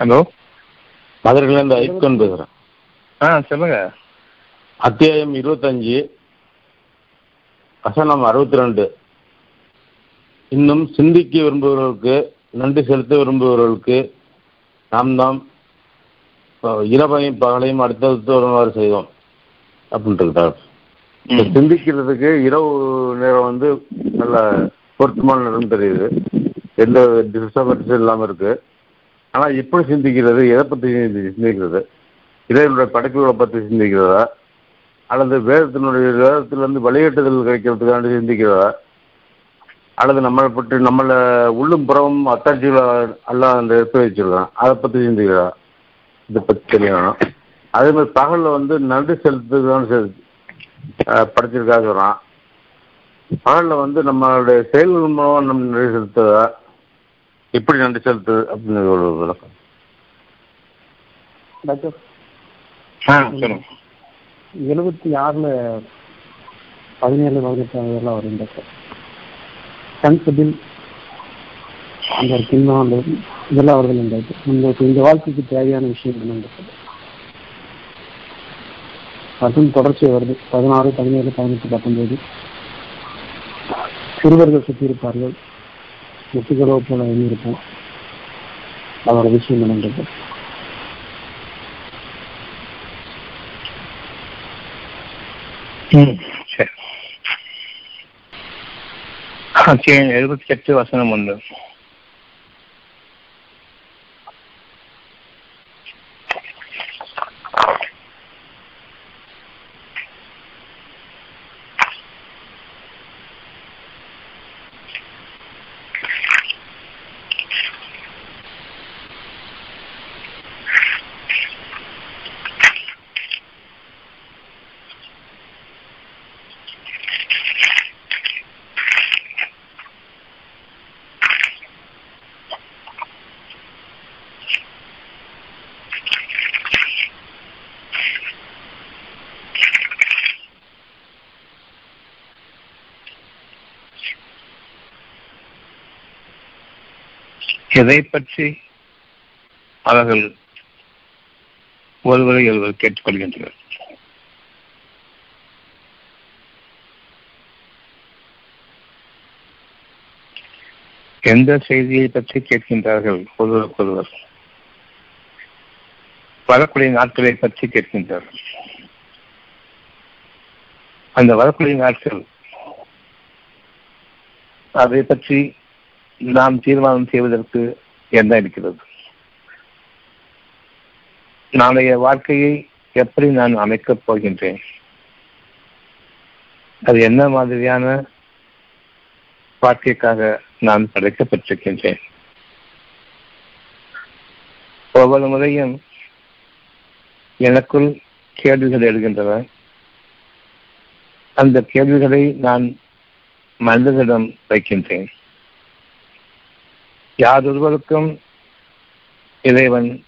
Hello? மதுரையிலேருந்து icon பேசுகிறேன் ஆ சொல்லுங்க. அத்தியாயம் இருபத்தஞ்சு வசனம் அறுபத்தி ரெண்டு இன்னும் சிந்திக்க விரும்புபவர்களுக்கு நன்றி செலுத்த விரும்புபவர்களுக்கு நாம் தாம் இரவையும் பகலையும் அடுத்தடுத்து வருமாறு செய்தோம். அப்படின்ட்டு. சிந்திக்கிறதுக்கு இரவு நேரம் வந்து நல்ல பொருத்தமான நேரம் தெரியுது. எந்த டிஸ்டர்பன்ஸ் இல்லாமல் இருக்கு. ஆனால் எப்படி சிந்திக்கிறது எதை பற்றி சிந்திக்கிறது? இறைவனுடைய படைப்புகளை பற்றி சிந்திக்கிறதா? அல்லது வேதத்தினுடைய வேதத்திலிருந்து வழிகட்டுதல் கிடைக்கிறதுக்காண்டி சிந்திக்கிறதா? அல்லது நம்மளை பற்றி நம்மளை உள்ளும் புறமும் அத்தாட்சிகளை எல்லாம் அந்த எடுத்து வச்சிருக்கான் அதை பற்றி சிந்திக்கிறதா? இதை பற்றி தெரியணும். அதே மாதிரி பகலில் வந்து நன்றி செலுத்துதான் படைச்சிருக்காங்க பகலில் வந்து நம்மளுடைய செயல்கள் மூலம் நம்ம நன்றி செலுத்துவதா எப்படி நன்றி செலுத்துது அப்படின்னு ஒரு விளக்கம். டாக்டர். எழுபத்தி ஆறில் பதினேழு பதினெட்டு அதெல்லாம் வரும் டாக்டர் கன்சபில் அந்த கிண்ணம் அந்த இதெல்லாம் வருது டாக்டர் இந்த இந்த வாழ்க்கைக்கு தேவையான விஷயம் என்ன அதுவும் தொடர்ச்சி வருது. பதினாறு பதினேழு பதினெட்டு பத்தொன்பது. சிறுவர்கள் சுற்றி இருப்பார்கள். முத்துகளோ போல இருந்திருப்போம் அதோட விஷயம் என்ன சரி. அத்தியாயம் எழுபத்தி எட்டு வசனம் ஒன்று. எதை பற்றி அவர்கள் ஒருவரை ஒருவர் கேட்டுக்கொள்கின்றனர். எந்த செய்தியை பற்றி கேட்கின்றார்கள் ஒருவருக்கொருவர்? வரக்கூடிய நாட்களை பற்றி கேட்கின்றார்கள். அந்த வரக்கூடிய நாட்கள் அதை பற்றி நாம் தீர்மானம் செய்வதற்கு என்ன இருக்கிறது? நாளைய வாழ்க்கையை எப்படி நான் அமைக்கப் போகின்றேன்? அது என்ன மாதிரியான வாழ்க்கைக்காக நான் படைக்கப்பட்டிருக்கின்றேன் ஒவ்வொரு முறையும் எனக்குள் கேள்விகள் எழுகின்றன. அந்த கேள்விகளை நான் மனிதர்களிடம் வைக்கின்றேன். யாதொருவருக்கும் இறைவன்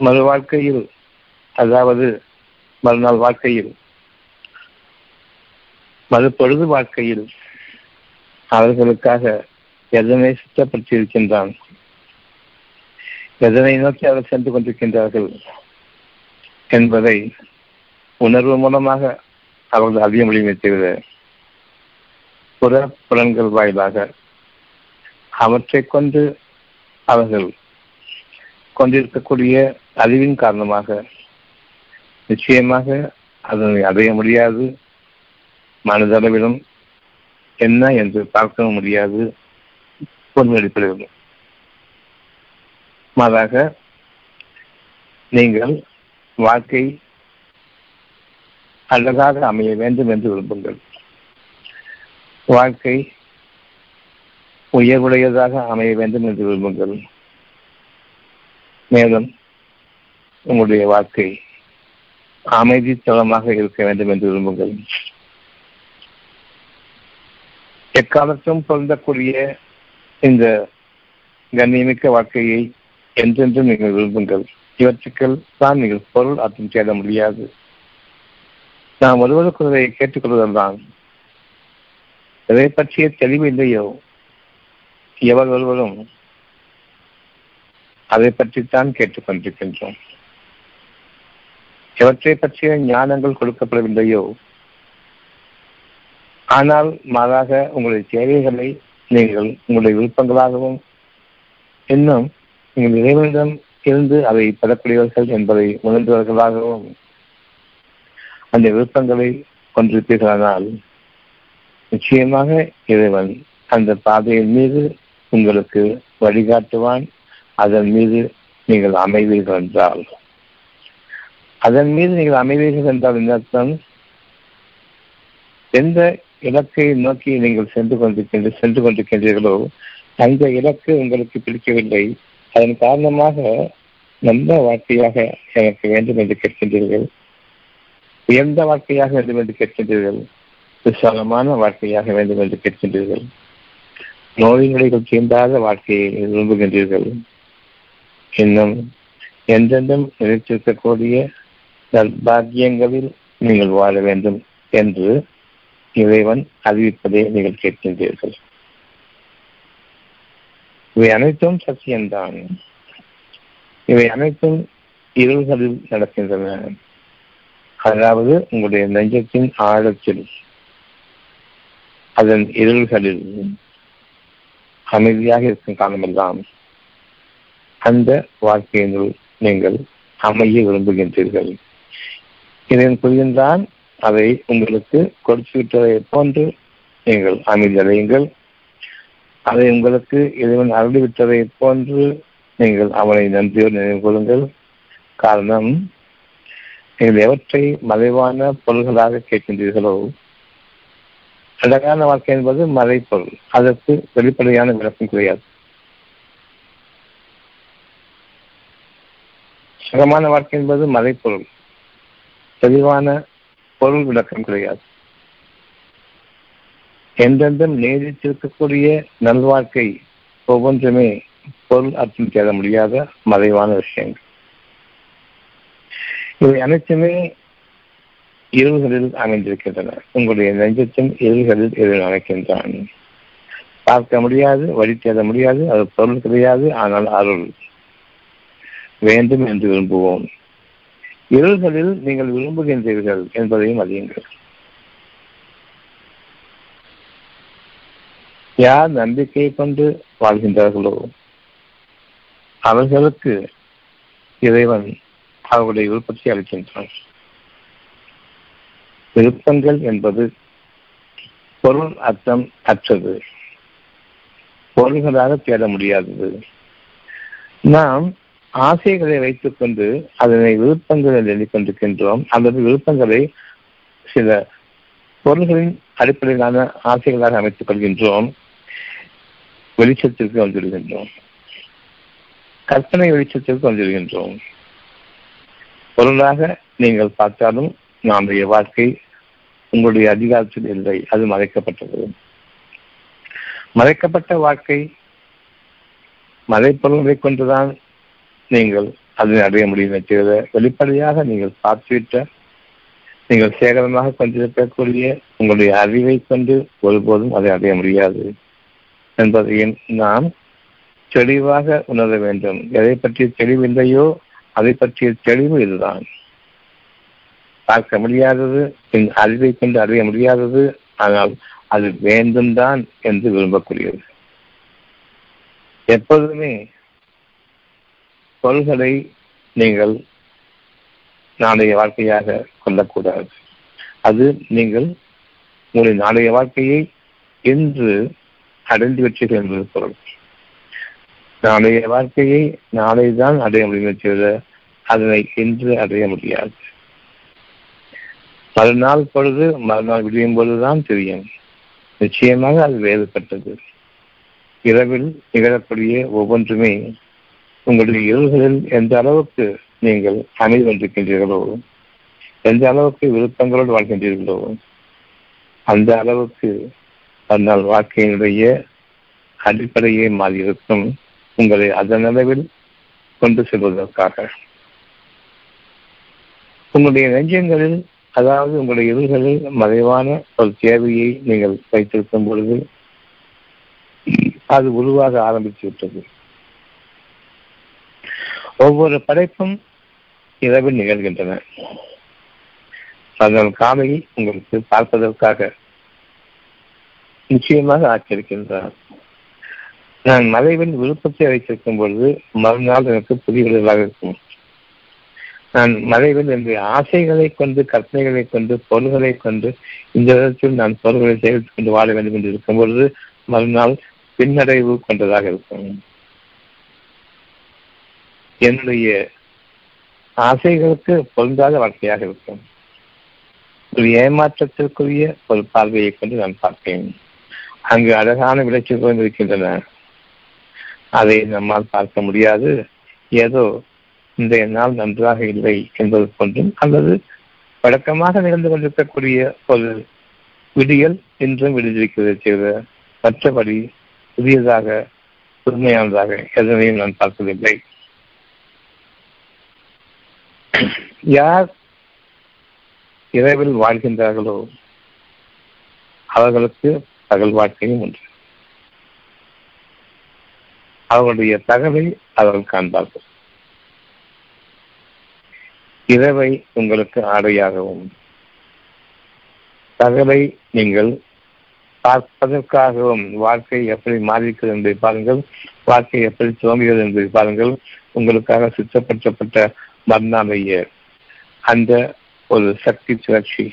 மறு வாழ்க்கையில் அதாவது மறுநாள் வாழ்க்கையில் மறுபொழுது வாழ்க்கையில் அவர்களுக்காக எதனை சுத்தப்படுத்தியிருக்கின்றான்? எதனை நோக்கி அவர் சென்று கொண்டிருக்கின்றார்கள் என்பதை உணர்வு மூலமாக அவர்கள் அறிய முடியுமே தவிர புற புலன்கள் வாயிலாக அவற்றை கொண்டு அவர்கள் கொண்டிருக்கக்கூடிய அறிவின் காரணமாக நிச்சயமாக அதனை அடைய முடியாது. மனதளவிலும் என்ன என்று பார்க்கவும் முடியாது. பொருள் மாறாக நீங்கள் வாழ்க்கை அழகாக அமைய வேண்டும் என்று விரும்புங்கள். வாழ்க்கை உயர்வுடையதாக அமைய வேண்டும் என்று விரும்புங்கள். மேலும் உங்களுடைய வாழ்க்கை அமைதி தளமாக இருக்க வேண்டும் என்று விரும்புங்கள். எக்காலத்தும் பொருந்தக்கூடிய இந்த கண்ணியமிக்க வாழ்க்கையை என்றென்றும் நீங்கள் விரும்புங்கள். இவற்றுக்கள் தான் நீங்கள் பொருள் அர்த்தம் தேட முடியாது. நாம் ஒருவருக்கொருவரை கேட்டுக்கொள்வதுதான். எதை பற்றிய தெளிவு இல்லையோ எவர்களும் அதை பற்றித்தான் கேட்டுக்கொண்டிருக்கின்றோம். எவற்றை பற்றிய ஞானங்கள் கொடுக்கப்படவில்லையோ? ஆனால் மாறாக உங்களுடைய தேவைகளை நீங்கள் உங்களுடைய விருப்பங்களாகவும் இன்னும் நீங்கள் இறைவனிடம் இருந்து அதை பெறக்கூடியவர்கள் என்பதை உணர்ந்தவர்களாகவும் அந்த விருப்பங்களை கொண்டிருப்பீர்களானால் நிச்சயமாக இறைவன் அந்த பாதையின் மீது உங்களுக்கு வழிகாட்டுவான். அதன் மீது நீங்கள் அமைவீர்கள் என்றால். அதன் மீது நீங்கள் அமைவீர்கள் என்றால் என்ன அர்த்தம்? எந்த இலக்கை நோக்கி நீங்கள் சென்று கொண்டிருக்கின்ற சென்று கொண்டிருக்கின்றீர்களோ அந்த இலக்கு உங்களுக்கு பிடிக்கவில்லை. அதன் காரணமாக நல்ல வாழ்க்கையாக எனக்கு வேண்டும் என்று கேட்கின்றீர்கள். உயர்ந்த வாழ்க்கையாக வேண்டும் என்று கேட்கின்றீர்கள். விசாலமான வாழ்க்கையாக வேண்டும் என்று கேட்கின்றீர்கள். நோய்நிலைகள் தீண்டாத வாழ்க்கையை விரும்புகின்றீர்கள். இன்னும் என்றென்றும் நினைத்திருக்கக்கூடிய நற்பாகியங்களில் நீங்கள் வாழ வேண்டும் என்று இறைவன் அறிவிப்பதை நீங்கள் கேட்கின்றீர்கள். இவை அனைத்தும் சத்தியம்தான். இவை அனைத்தும் இருள்களில் நடக்கின்றன. அதாவது உங்களுடைய நெஞ்சத்தின் ஆழத்தில் அதன் இருள்களில் அமைதியாக இருக்கும் காலமெல்லாம் அந்த வாழ்க்கையினுள் நீங்கள் அமைய விரும்புகின்றீர்கள். இதன் புரிகின்றான் அதை உங்களுக்கு கொடுத்து விட்டதை போன்று நீங்கள் அமைதியடையுங்கள் அதை உங்களுக்கு இறைவன் அருளிவிட்டதை போன்று நீங்கள் அவனை நன்றியோடு நினைவு கொள்ளுங்கள். காரணம் நீங்கள் எவற்றை மறைவான பொருள்களாக கேட்கின்றீர்களோ அழகான வாழ்க்கை என்பது மறைப்பொருள் அதற்கு வெளிப்படையான விளக்கம் கிடையாது. சுகமான வாழ்க்கை என்பது மறைப்பொருள் தெளிவான பொருள் விளக்கம் கிடையாது. எந்தெந்தும் நீடித்திருக்கக்கூடிய நல்வாழ்க்கை ஒவ்வொன்றுமே பொருள் அர்த்தம் தேட முடியாத மறைவான விஷயங்கள். இவை அனைத்துமே இருள்களில் அமைந்திருக்கின்றன உங்களுடைய நெஞ்சத்தின் இருள்களில் இருள் அமைக்கின்றான் பார்க்க முடியாது வழி தேட முடியாது அது பொருள் கிடையாது ஆனால் அருள். வேண்டும் என்று விரும்புவோம். இருள்களில் நீங்கள் விரும்புகின்றீர்கள் என்பதையும் அறியுங்கள். யார் நம்பிக்கை கொண்டு வாழ்கின்றார்களோ அவர்களுக்கு இறைவன் அவர்களுடைய விருப்பத்தை அளிக்கின்றான். விருப்பங்கள் என்பது பொருள் அர்த்தம் அற்றது. பொருள்களாக தேட முடியாதது. நாம் ஆசைகளை வைத்துக் கொண்டு அதனை விருப்பங்கள் எண்ணிக்கொண்டிருக்கின்றோம் அல்லது விருப்பங்களை சில பொருள்களின் அடிப்படையிலான ஆசைகளாக அமைத்துக் கொள்கின்றோம். வெளிச்சத்திற்கு வந்துவிடுகின்றோம். கற்பனை வெளிச்சத்திற்கு வந்துவிடுகின்றோம். பொருளாக நீங்கள் பார்த்தாலும் நம்முடைய வாழ்க்கை உங்களுடைய அதிகாரத்தில் இல்லை அது மறைக்கப்பட்டது. மறைக்கப்பட்ட வாழ்க்கை மறைப்பொருளை கொண்டுதான் நீங்கள் அதனை அடைய முடியும் தவிர வெளிப்படையாக நீங்கள் பார்த்துவிட்ட நீங்கள் சேகரமாக கொண்டிருக்கக்கூடிய உங்களுடைய அறிவை கொண்டு ஒருபோதும் அதை அடைய முடியாது என்பதையும் நாம் தெளிவாக உணர வேண்டும். எதை பற்றிய தெளிவில்லையோ அதை பற்றிய தெளிவு இதுதான். பார்க்க முடியாதது என் அறிவை கொண்டு அறிய முடியாதது ஆனால் அது வேண்டும் தான் என்று விரும்பக்கூடியது. எப்போதுமே பொருள்களை நீங்கள் நாளைய வாழ்க்கையாக கொள்ளக்கூடாது. அது நீங்கள் உங்களுடைய நாளைய வாழ்க்கையை இன்று அடைந்து வச்சீர்கள் என்பது பொருள். நாளைய வாழ்க்கையை நாளை தான் அடைய முடியும் தவிர அதனை இன்று அடைய முடியாது. மறுநாள் பொழுது மறுநாள் விடியும் பொழுதுதான் தெரியும். நிச்சயமாக அது வேறுபட்டது. இரவில் நிகழக்கூடிய ஒவ்வொன்றுமே உங்களுடைய இரவுகளில் எந்த அளவுக்கு நீங்கள் அமைதி கொண்டிருக்கின்றீர்களோ எந்த அளவுக்கு விருப்பங்களோடு வாழ்கின்றீர்களோ அந்த அளவுக்கு அதனால் வாழ்க்கையினுடைய அடிப்படையே மாறியிருக்கும். உங்களை அதன் அளவில் கொண்டு செல்வதற்காக. உங்களுடைய நெஞ்சங்களில் அதாவது உங்களுடைய எதிர்களில் மறைவான ஒரு தேவையை நீங்கள் வைத்திருக்கும் பொழுது அது உருவாக ஆரம்பித்து விட்டது. ஒவ்வொரு படைப்பும் இரவில் நிகழ்கின்றன. அதனால் காமையை உங்களுக்கு பார்ப்பதற்காக நிச்சயமாக ஆக்கியிருக்கின்றார் நான் மறைவின் விருப்பத்தை வைத்திருக்கும் பொழுது மறுநாள் எனக்கு புதியவர்களாக இருக்கும். நான் மறைவில் என்னுடைய ஆசைகளை கொண்டு கற்பனைகளை கொண்டு பொருள்களை கொண்டு இந்த விதத்தில் நான் பொருள்களை சேமித்துக் கொண்டு வாழ வேண்டும் என்று இருக்கும் பொழுது மறுநாள் பின்னடைவு கொண்டதாக இருக்கும். என்னுடைய ஆசைகளுக்கு பொருந்தாத வாழ்க்கையாக இருக்கும். ஒரு ஏமாற்றத்திற்குரிய ஒரு பார்வையை கொண்டு நான் பார்ப்பேன். அங்கு அழகான விளைச்சல்கள் இருக்கின்றன. அதை நம்மால் பார்க்க முடியாது. ஏதோ இன்றைய நாள் நன்றாக இல்லை என்பது போன்றும் அல்லது வழக்கமாக நிகழ்ந்து கொண்டிருக்கக்கூடிய ஒரு விடியல் இன்றும் விடுதிருக்கிறது செய்த மற்றபடி புதியதாக புதுமையானதாக எதனையும் நான் பார்ப்பதில்லை யார் இரவில் வாழ்கின்றார்களோ அவர்களுக்கு பகல் வாழ்க்கையும் உண்டு. அவர்களுடைய தகவலை அவர்கள் காண்பார்கள். இரவை உங்களுக்கு ஆடையாகவும். தகவலை நீங்கள் பார்ப்பதற்காகவும் வாழ்க்கை எப்படி மாறிக்கிறது என்பதை பாருங்கள். வாழ்க்கை எப்படி துவங்குகிறது என்பதை பாருங்கள். உங்களுக்காக சுத்தப்படுத்தப்பட்ட மறுநாளைய அந்த ஒரு சக்தி சுழற்சி.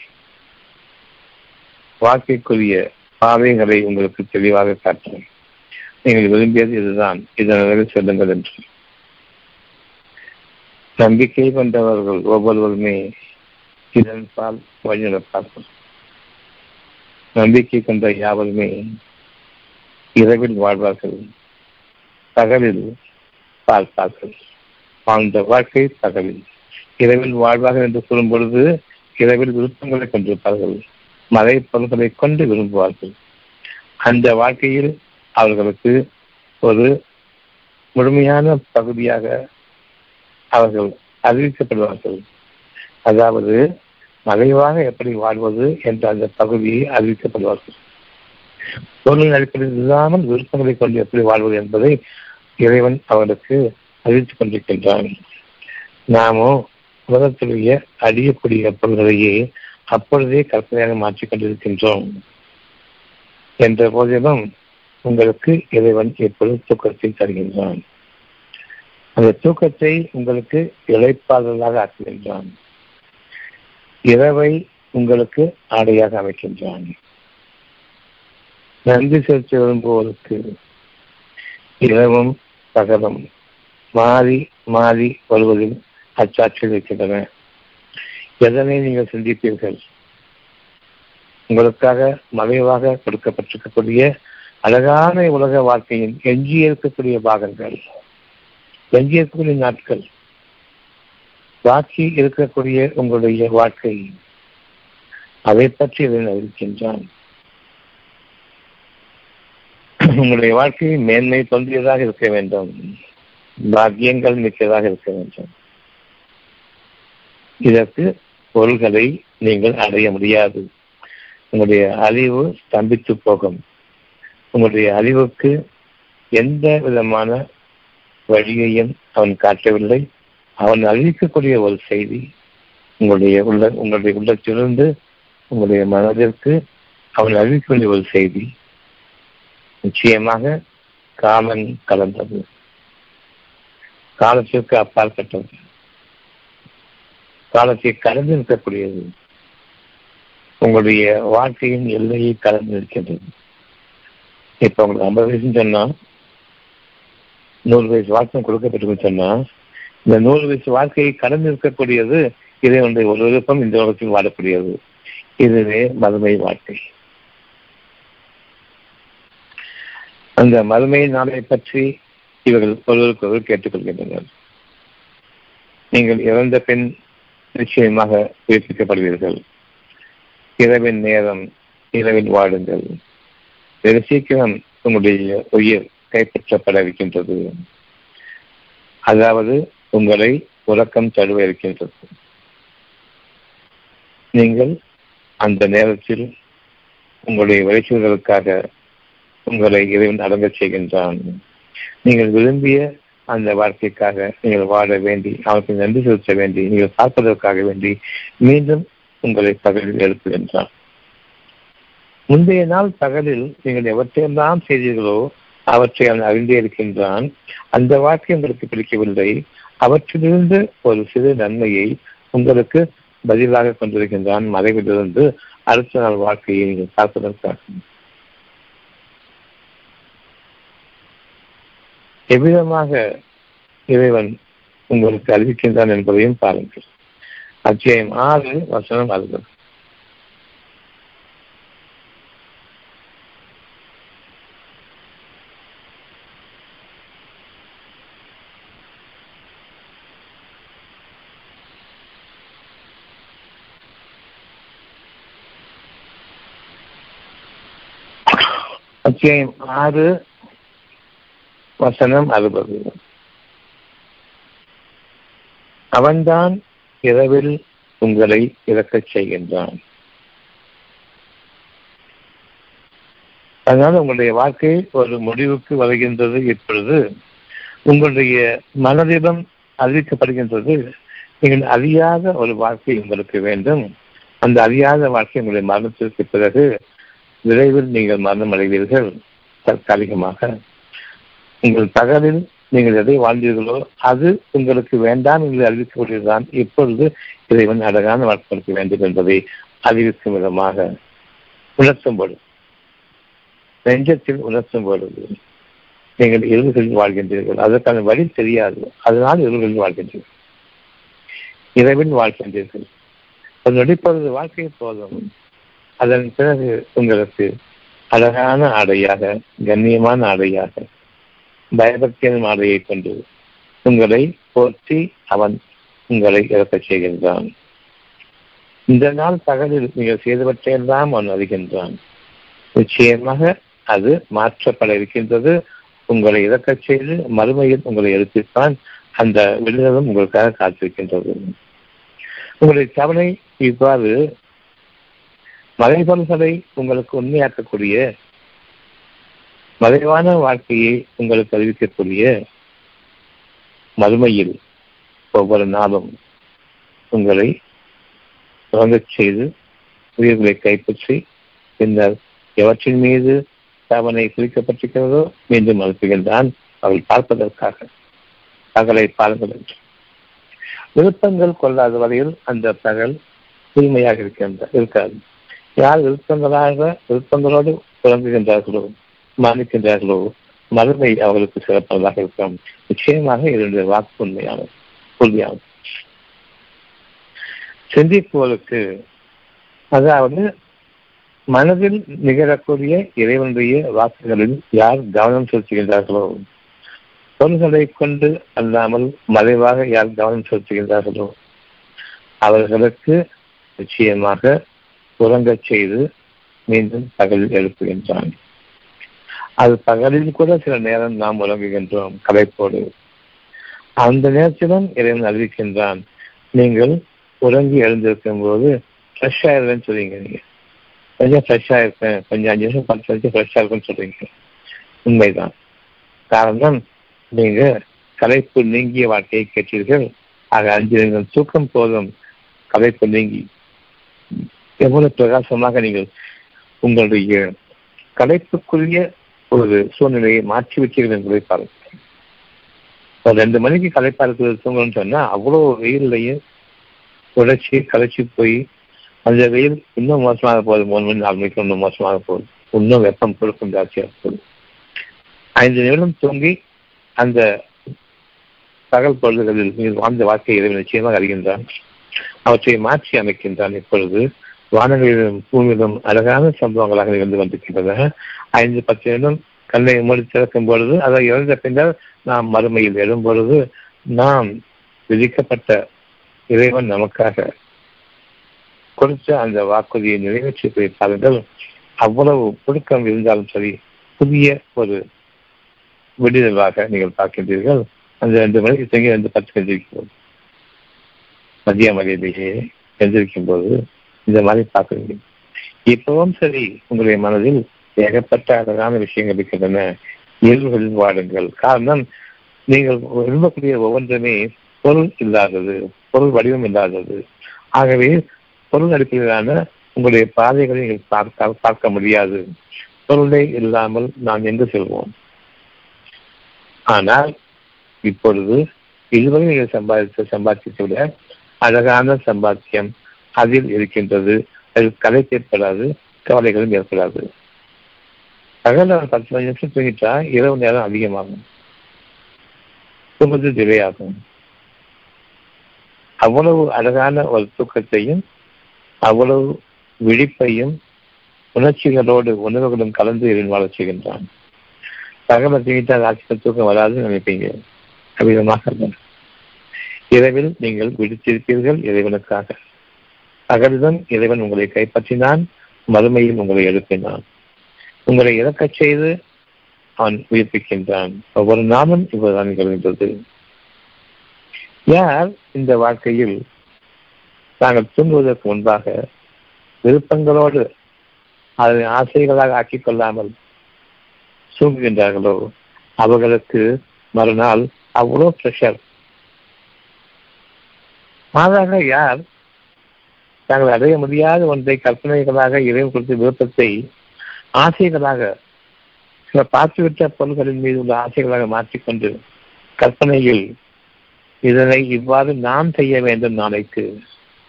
வாழ்க்கைக்குரிய பாதைகளை உங்களுக்கு தெளிவாக காட்டும். நீங்கள் விரும்பியது இதுதான். இதன் செல்லுங்கள் என்று. நம்பிக்கை கொண்டவர்கள் ஒவ்வொருவருமே இதன் பால் வழிநடப்பார்கள். நம்பிக்கை கொண்ட யாவருமே இரவில் வாழ்வார்கள். பகலில் பார்ப்பார்கள். வாழ்ந்த வாழ்க்கை பகலில். இரவில் வாழ்வார்கள் என்று சொல்லும் பொழுது இரவில் விருப்பங்களை கொண்டிருப்பார்கள். மலை பொருள்களை கொண்டு விரும்புவார்கள். அந்த வாழ்க்கையில் அவர்களுக்கு ஒரு முழுமையான பகுதியாக அவர்கள் அறிவிக்கப்படுவார்கள். அதாவது மறைவாக எப்படி வாழ்வது என்ற அந்த பகுதியை அறிவிக்கப்படுவார்கள். பொருளின் அடிப்படையில் இல்லாமல் விருப்பங்களை கொண்டு எப்படி வாழ்வது என்பதை இறைவன் அவர்களுக்கு அறிவித்துக் கொண்டிருக்கின்றான். நாமோ உலகத்திலேயே அடியக்கூடிய பொருள்களையே அப்பொழுதே கற்பனையாக மாற்றிக் கொண்டிருக்கின்றோம். என்ற போதிலும் உங்களுக்கு இறைவன் எப்பொழுது தூக்கத்தை தருகின்றான். அந்த தூக்கத்தை உங்களுக்கு இழைப்பாளர்களாக ஆக்குகின்றான். இரவை உங்களுக்கு ஆடையாக அமைக்கின்றான். நன்றி செலுத்தி விரும்புவோருக்கு இரவும் பகலும் மாறி மாறி வருவதில் அச்சாட்சியில் இருக்கின்றன. எதனை நீங்கள் சிந்திப்பீர்கள்? உங்களுக்காக மறைவாக கொடுக்கப்பட்டிருக்கக்கூடிய அழகான உலக வாழ்க்கையின் எஞ்சி இருக்கக்கூடிய பாகங்கள். எஞ்சி இருக்கக்கூடிய நாட்கள். பாக்கி இருக்கக்கூடிய உங்களுடைய வாழ்க்கை. அதை பற்றி இதன் அறிவிக்கின்றான் உங்களுடைய வாழ்க்கை மேன்மை தோன்றியதாக இருக்க வேண்டும். பாக்கியங்கள் மிக்கதாக இருக்க வேண்டும். இதற்கு பொருள்களை நீங்கள் அடைய முடியாது. உங்களுடைய அழிவு ஸ்தம்பித்து போகும். உங்களுடைய அழிவுக்கு எந்த விதமான வழியையும் அவன் காட்டவில்லை. அவன் அறிவிக்கக்கூடிய ஒரு செய்தி உங்களுடைய உள்ள உங்களுடைய உள்ளத்திலிருந்து உங்களுடைய மனதிற்கு அவன் அறிவிக்கக்கூடிய ஒரு செய்தி. நிச்சயமாக காமன் கலந்தது. காலத்திற்கு அப்பாற்பட்டது. காலத்தை கடந்து இருக்கக்கூடியது உங்களுடைய வாழ்க்கையின் எல்லையை கலந்து இருக்கின்றது இப்ப உங்களுக்கு ஐம்பது வயசுன்னு சொன்னா நூறு வயசு வாழ்க்கை கொடுக்கப்பட்டு சொன்னா இந்த நூறு வயசு வாழ்க்கையை கடந்து இருக்கக்கூடியது இறைவனுடைய ஒரு விருப்பம் இந்த உலகத்தில் வாழக்கூடியது. இதுவே மறுமை வாழ்க்கை. அந்த மறுமை நாளை பற்றி இவர்கள் ஒருவருக்கொருவர் கேட்டுக்கொள்கின்றனர். நீங்கள் இறந்த பின் நிச்சயமாக உயிர்ப்பிக்கப்படுவீர்கள். இரவின் நேரம் இரவில் வாடுங்கள் வெகு சீக்கிரம் உங்களுடைய உயிர் கைப்பற்றப்பட இருக்கின்றது. அதாவது உங்களை உறக்கம் தழுவ இருக்கின்றது. நீங்கள் அந்த நேரத்தில் உங்களுடைய விளைச்சல்களுக்காக உங்களை இறைவன் அடங்கச் செய்கின்றான். நீங்கள் விரும்பிய அந்த வாழ்க்கைக்காக நீங்கள் வாழ வேண்டி அவருக்கு நன்றி செலுத்த வேண்டி நீங்கள் பார்ப்பதற்காக வேண்டி மீண்டும் உங்களை பகலில் எழுப்புகின்றான். முந்தைய நாள் பகலில் நீங்கள் எவற்றையெல்லாம் செய்தீர்களோ அவற்றை அவன் அறிந்தே இருக்கின்றான். அந்த வாழ்க்கை உங்களுக்கு பிடிக்கவில்லை. அவற்றிலிருந்து ஒரு சிறு நன்மையை உங்களுக்கு பதிலாக கொண்டிருக்கின்றான் மறைவிலிருந்து அடுத்த நாள் வாழ்க்கையை நீங்கள் பார்ப்பதற்காக. எவ்விதமாக இறைவன் உங்களுக்கு அறிவிக்கின்றான் என்பதையும் பாருங்கள். அத்தியாயம் ஆறு வசனம் அறுபது. அத்தியாயம் ஆறு வசனம் அறுபது அவன்தான் இரவில் உங்களை இறக்கச் செய்கின்றான் அதனால் உங்களுடைய வாழ்க்கை ஒரு முடிவுக்கு வருகின்றது இப்பொழுது உங்களுடைய மனதிடம் அறிவிக்கப்படுகின்றது நீங்கள் அறியாத ஒரு வாழ்க்கை உங்களுக்கு வேண்டும் அந்த அறியாத வாழ்க்கை உங்களுடைய மரணத்திற்கு பிறகு விரைவில் நீங்கள் மரணம் அடைவீர்கள். தற்காலிகமாக. உங்கள் பகலில் நீங்கள் எதை வாழ்ந்தீர்களோ அது உங்களுக்கு வேண்டாம் என்று அறிவிக்கக்கூடியதுதான் இப்பொழுது இறைவன் அழகான வாழ்க்கை வேண்டும் என்பதை அறிவிக்கும் விதமாக உணர்த்தும் பொழுது நெஞ்சத்தில் உணர்த்தும் பொழுது நீங்கள் இருள்களில் வாழ்கின்றீர்கள். அதற்கான வழி தெரியாது. அதனால் இருள்களில் வாழ்கின்றீர்கள். இறைவன் வாழ்கின்றீர்கள். அது நடிப்பது வாழ்க்கை போதும். அதன் பிறகு உங்களுக்கு அழகான ஆடையாக கண்ணியமான ஆடையாக பயபக்தியின் ஆடையை கொண்டு உங்களை போற்றி அவன் உங்களை இறக்கச் செய்கின்றான். இந்த நாள் பகலில் நீங்கள் செய்தவற்றையெல்லாம் அவன் அறிகின்றான். நிச்சயமாக அது மாற்றப்பட இருக்கின்றது. உங்களை இறக்கச் செய்து மறுமையில் உங்களை எழுப்பித்தான் அந்த விடுதலும் உங்களுக்காக காத்திருக்கின்றது. உங்களுடைய கவலை இவ்வாறு மறைபொருள்களை உங்களுக்கு உண்மையாக்கக்கூடிய மறைவான வாழ்க்கையை உங்களுக்கு அறிவிக்கக்கூடிய மறுமையில் ஒவ்வொரு நாளும் உங்களை தொடங்கச் செய்து உயிர்களை கைப்பற்றி பின்னர் எவற்றின் மீது தவணை குறிக்கப்பட்டிருக்கிறதோ மீண்டும் அனுப்புகின்றான் அவள் பார்ப்பதற்காக. பகலை பாருங்கள் என்று. விருப்பங்கள் கொள்ளாத வரையில் அந்த பகல் தூய்மையாக இருக்கின்ற இருக்காது. யார் விருப்பங்களாக விருப்பங்களோடு தொடங்குகின்றார்களோ மன்னிக்கின்றார்களோ மறுமை அவர்களுக்கு சிறப்பதாக இருக்கும். நிச்சயமாக இதனுடைய வாக்கு உண்மையானது உறுதியாகும் சிந்திப்போருக்கு அதாவது மனதில் நிகழக்கூடிய இறைவனுடைய வாக்குகளில் யார் கவனம் செலுத்துகின்றார்களோ பொருள்களை கொண்டு அல்லாமல் மறைவாக யார் கவனம் செலுத்துகின்றார்களோ அவர்களுக்கு நிச்சயமாக உறங்கச் செய்து மீண்டும் பகலில் எழுப்புகின்றான். அது பகலில் கூட சில நேரம் நாம் உறங்குகின்றோம் கலைப்போடு அந்த நேரத்திலும் இறைவன் அறிவிக்கின்றான் நீங்கள் உறங்கி எழுந்திருக்கும் போது ஃப்ரெஷ் ஆயிருவேன்னு சொல்றீங்க நீங்க. கொஞ்சம் ஃப்ரெஷ்ஷாக இருப்பேன். கொஞ்சம் அஞ்சு நிமிஷம் பத்து நிமிஷம் ஃப்ரெஷ்ஷாக இருக்குன்னு சொல்றீங்க. உண்மைதான். காரணம் நீங்க கலைப்பு நீங்கிய வாழ்க்கையை கேட்டீர்கள். ஆக அஞ்சு நிமிடம் தூக்கம் போதும். கலைப்பு நீங்கி எவ்வளவு பிரகாசமாக நீங்கள் உங்களுடைய கலைப்புக்குரிய ஒரு சூழ்நிலையை மாற்றி வைக்கிறது என்பதை பாருங்கள். ஒரு ரெண்டு மணிக்கு கலைப்பா இருக்கிறது தூங்கணும்னு சொன்னா அவ்வளோ வெயில்லையும் உழைச்சி கலைச்சி போய் அந்த வெயில் இன்னும் மோசமாக போகுது. மூணு மணி நாலு மணிக்கு இன்னும் மோசமாக போகுது. இன்னும் வெப்பம் கொடுக்கும் ஜாஸ்தியாக போகுது. ஐந்து நிமிடம் தூங்கி அந்த பகல் பொழுதுகளில் நீங்கள் வாழ்ந்த வாழ்க்கையை இறைவன் நிச்சயமாக அறிகின்றான். அவற்றை மாற்றி அமைக்கின்றான் இப்பொழுது. வானங்களிலும் பூமியிலும் அழகான சம்பவங்களாக நிகழ்ந்து கொண்டிருக்கின்றன ஐந்து பத்து நிமிடம் கண்ணை மூடி திறக்கும் பொழுது அதை இறந்த பின்னர் நாம் மறுமையில் எழும் பொழுது நாம் விதிக்கப்பட்ட இறைவன் நமக்காக கொடுத்த அந்த வாக்குறுதியை நிறைவேற்றி போய் பாருங்கள். அவ்வளவு புழுக்கம் இருந்தாலும் சரி புதிய ஒரு விடுதலாக நீங்கள் பார்க்கின்றீர்கள். அந்த ரெண்டு மணிக்கு தங்கி ரெண்டு பத்து எந்திரிக்கும் மதிய மலையிலேயே எழுந்திருக்கும் போது இந்த மாதிரி பார்க்குறீங்க இப்பவும் சரி உங்களுடைய மனதில் ஏகப்பட்ட அழகான விஷயங்கள் இருக்கின்றன. இயல்புகளில் வாடுங்கள் காரணம் நீங்கள் விரும்பக்கூடிய ஒவ்வொன்றுமே பொருள் இல்லாதது பொருள் வடிவம் இல்லாதது. ஆகவே பொருள் அடிப்படையிலான உங்களுடைய பாதைகளை நீங்கள் பார்த்தால் பார்க்க முடியாது. பொருளே இல்லாமல் நாம் எங்கு செல்வோம்? ஆனால் இப்பொழுது இதுவரை நீங்கள் சம்பாதித்த சம்பாத்தியத்தை விட அழகான சம்பாத்தியம் அதில் இருக்கின்றது. அதில் கதை ஏற்படாது கவலைகளும் ஏற்படாது. பகல் பத்து மணி நிமிஷம் தூங்கிட்டா இரவு நேரம் அதிகமாகும். தூங்குறது டிலே ஆகும் அவ்வளவு அழகான ஒரு தூக்கத்தையும் அவ்வளவு விழிப்பையும் உணர்ச்சிகளோடு உணர்வுகளும் கலந்து இவன் வாழ செய்கின்றான். பகல தூங்கிட்டால் ஆட்சிகள் தூக்கம் வராதுன்னு நினைப்பீங்க. அவ்விதமாக இரவில் நீங்கள் விடுத்திருப்பீர்கள் இறைவனுக்காக. அகலிடம் இறைவன் உங்களை கைப்பற்றினான் மறுமையில் உங்களை எழுப்பினான். உங்களை இறக்கச் செய்து அவன் உயிர்ப்பிக்கின்றான். ஒவ்வொரு நாளும் இவ்வளவுதான் நிகழ்கின்றது. யார் இந்த வாழ்க்கையில் நாங்கள் தூங்குவதற்கு முன்பாக விருப்பங்களோடு அதனை ஆசைகளாக ஆக்கிக் கொள்ளாமல் தூங்குகின்றார்களோ அவர்களுக்கு மறுநாள் அவ்வளோ ப்ரெஷர் மாறாக யார் தாங்கள் அடைய முடியாத ஒன்றை கற்பனைகளாக இறைவன் கொடுத்த விருப்பத்தை ஆசைகளாக சில பார்த்துவிட்ட பொருள்களின் மீது உள்ள ஆசைகளாக மாற்றிக்கொண்டு கற்பனையில் இதனை இவ்வாறு நாம் செய்ய வேண்டும் நாளைக்கு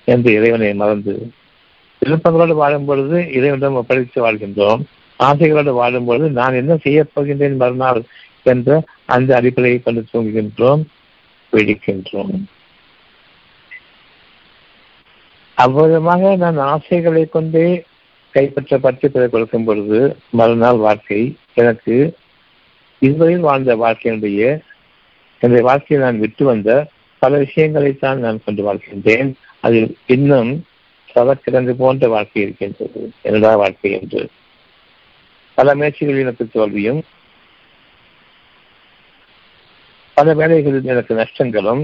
என்று இறைவனை மறந்து விருப்பங்களோடு வாழும் பொழுது இறைவனிடம் ஒப்படைத்து வாழ்கின்றோம். ஆசைகளோடு வாழும் பொழுது நான் என்ன செய்யப் போகின்றேன் மறுநாள் என்ற அந்த அடிப்படையை கொண்டு தூங்குகின்றோம் பிடிக்கின்றோம் அவ்விதமாக நான் ஆசைகளை கொண்டே கைப்பற்றப்பட்டு பிறகு கொடுக்கும் பொழுது மறுநாள் வாழ்க்கை எனக்கு இதுவரையில் வாழ்ந்த வாழ்க்கையினுடைய என்னுடைய வாழ்க்கையை நான் விட்டு வந்த பல விஷயங்களைத்தான் நான் கொண்டு வாழ்கின்றேன். அதில் இன்னும் சதக்கிடந்து போன்ற வாழ்க்கை இருக்கின்றது. என்னடா வாழ்க்கை என்று. பல முயற்சிகளில் எனக்கு தோல்வியும் பல வேலைகளில் எனக்கு நஷ்டங்களும்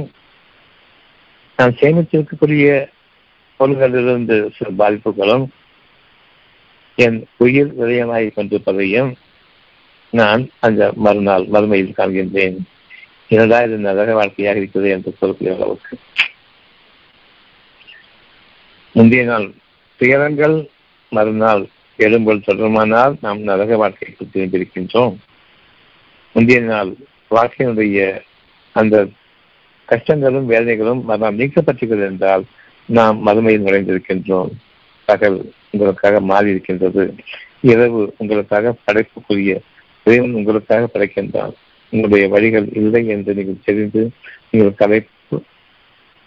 நான் சேமித்திருக்கக்கூடிய பொருள்களிலிருந்து சில பாதிப்புகளும் என் உயிர் விரயமாகி கொண்டிருப்பதையும் நான் அந்த மறுநாள் மறுமையில் காண்கின்றேன். என்னடா இது நரக வாழ்க்கையாக இருக்கிறது என்று சொல்லக்கூடிய அளவுக்கு. முந்தைய நாள் துயரங்கள் மறுநாள் எழும்பல் தொடருமானால் நாம் நரக வாழ்க்கைக்கு திரும்பியிருக்கின்றோம். முந்தைய நாள் வாழ்க்கையினுடைய அந்த கஷ்டங்களும் வேதனைகளும் மறுநாள் நீக்கப்பட்டிருக்கிறது என்றால் நாம் மறுமையில் நுழைந்திருக்கின்றோம் பகல் உங்களுக்காக மாறி இருக்கின்றது இரவு உங்களுக்காக படைப்புக்குரிய இறைவன் உங்களுக்காக படைக்கின்றான் உங்களுடைய வழிகள் இல்லை என்று நீங்கள் தெரிந்து நீங்கள் கலைப்பு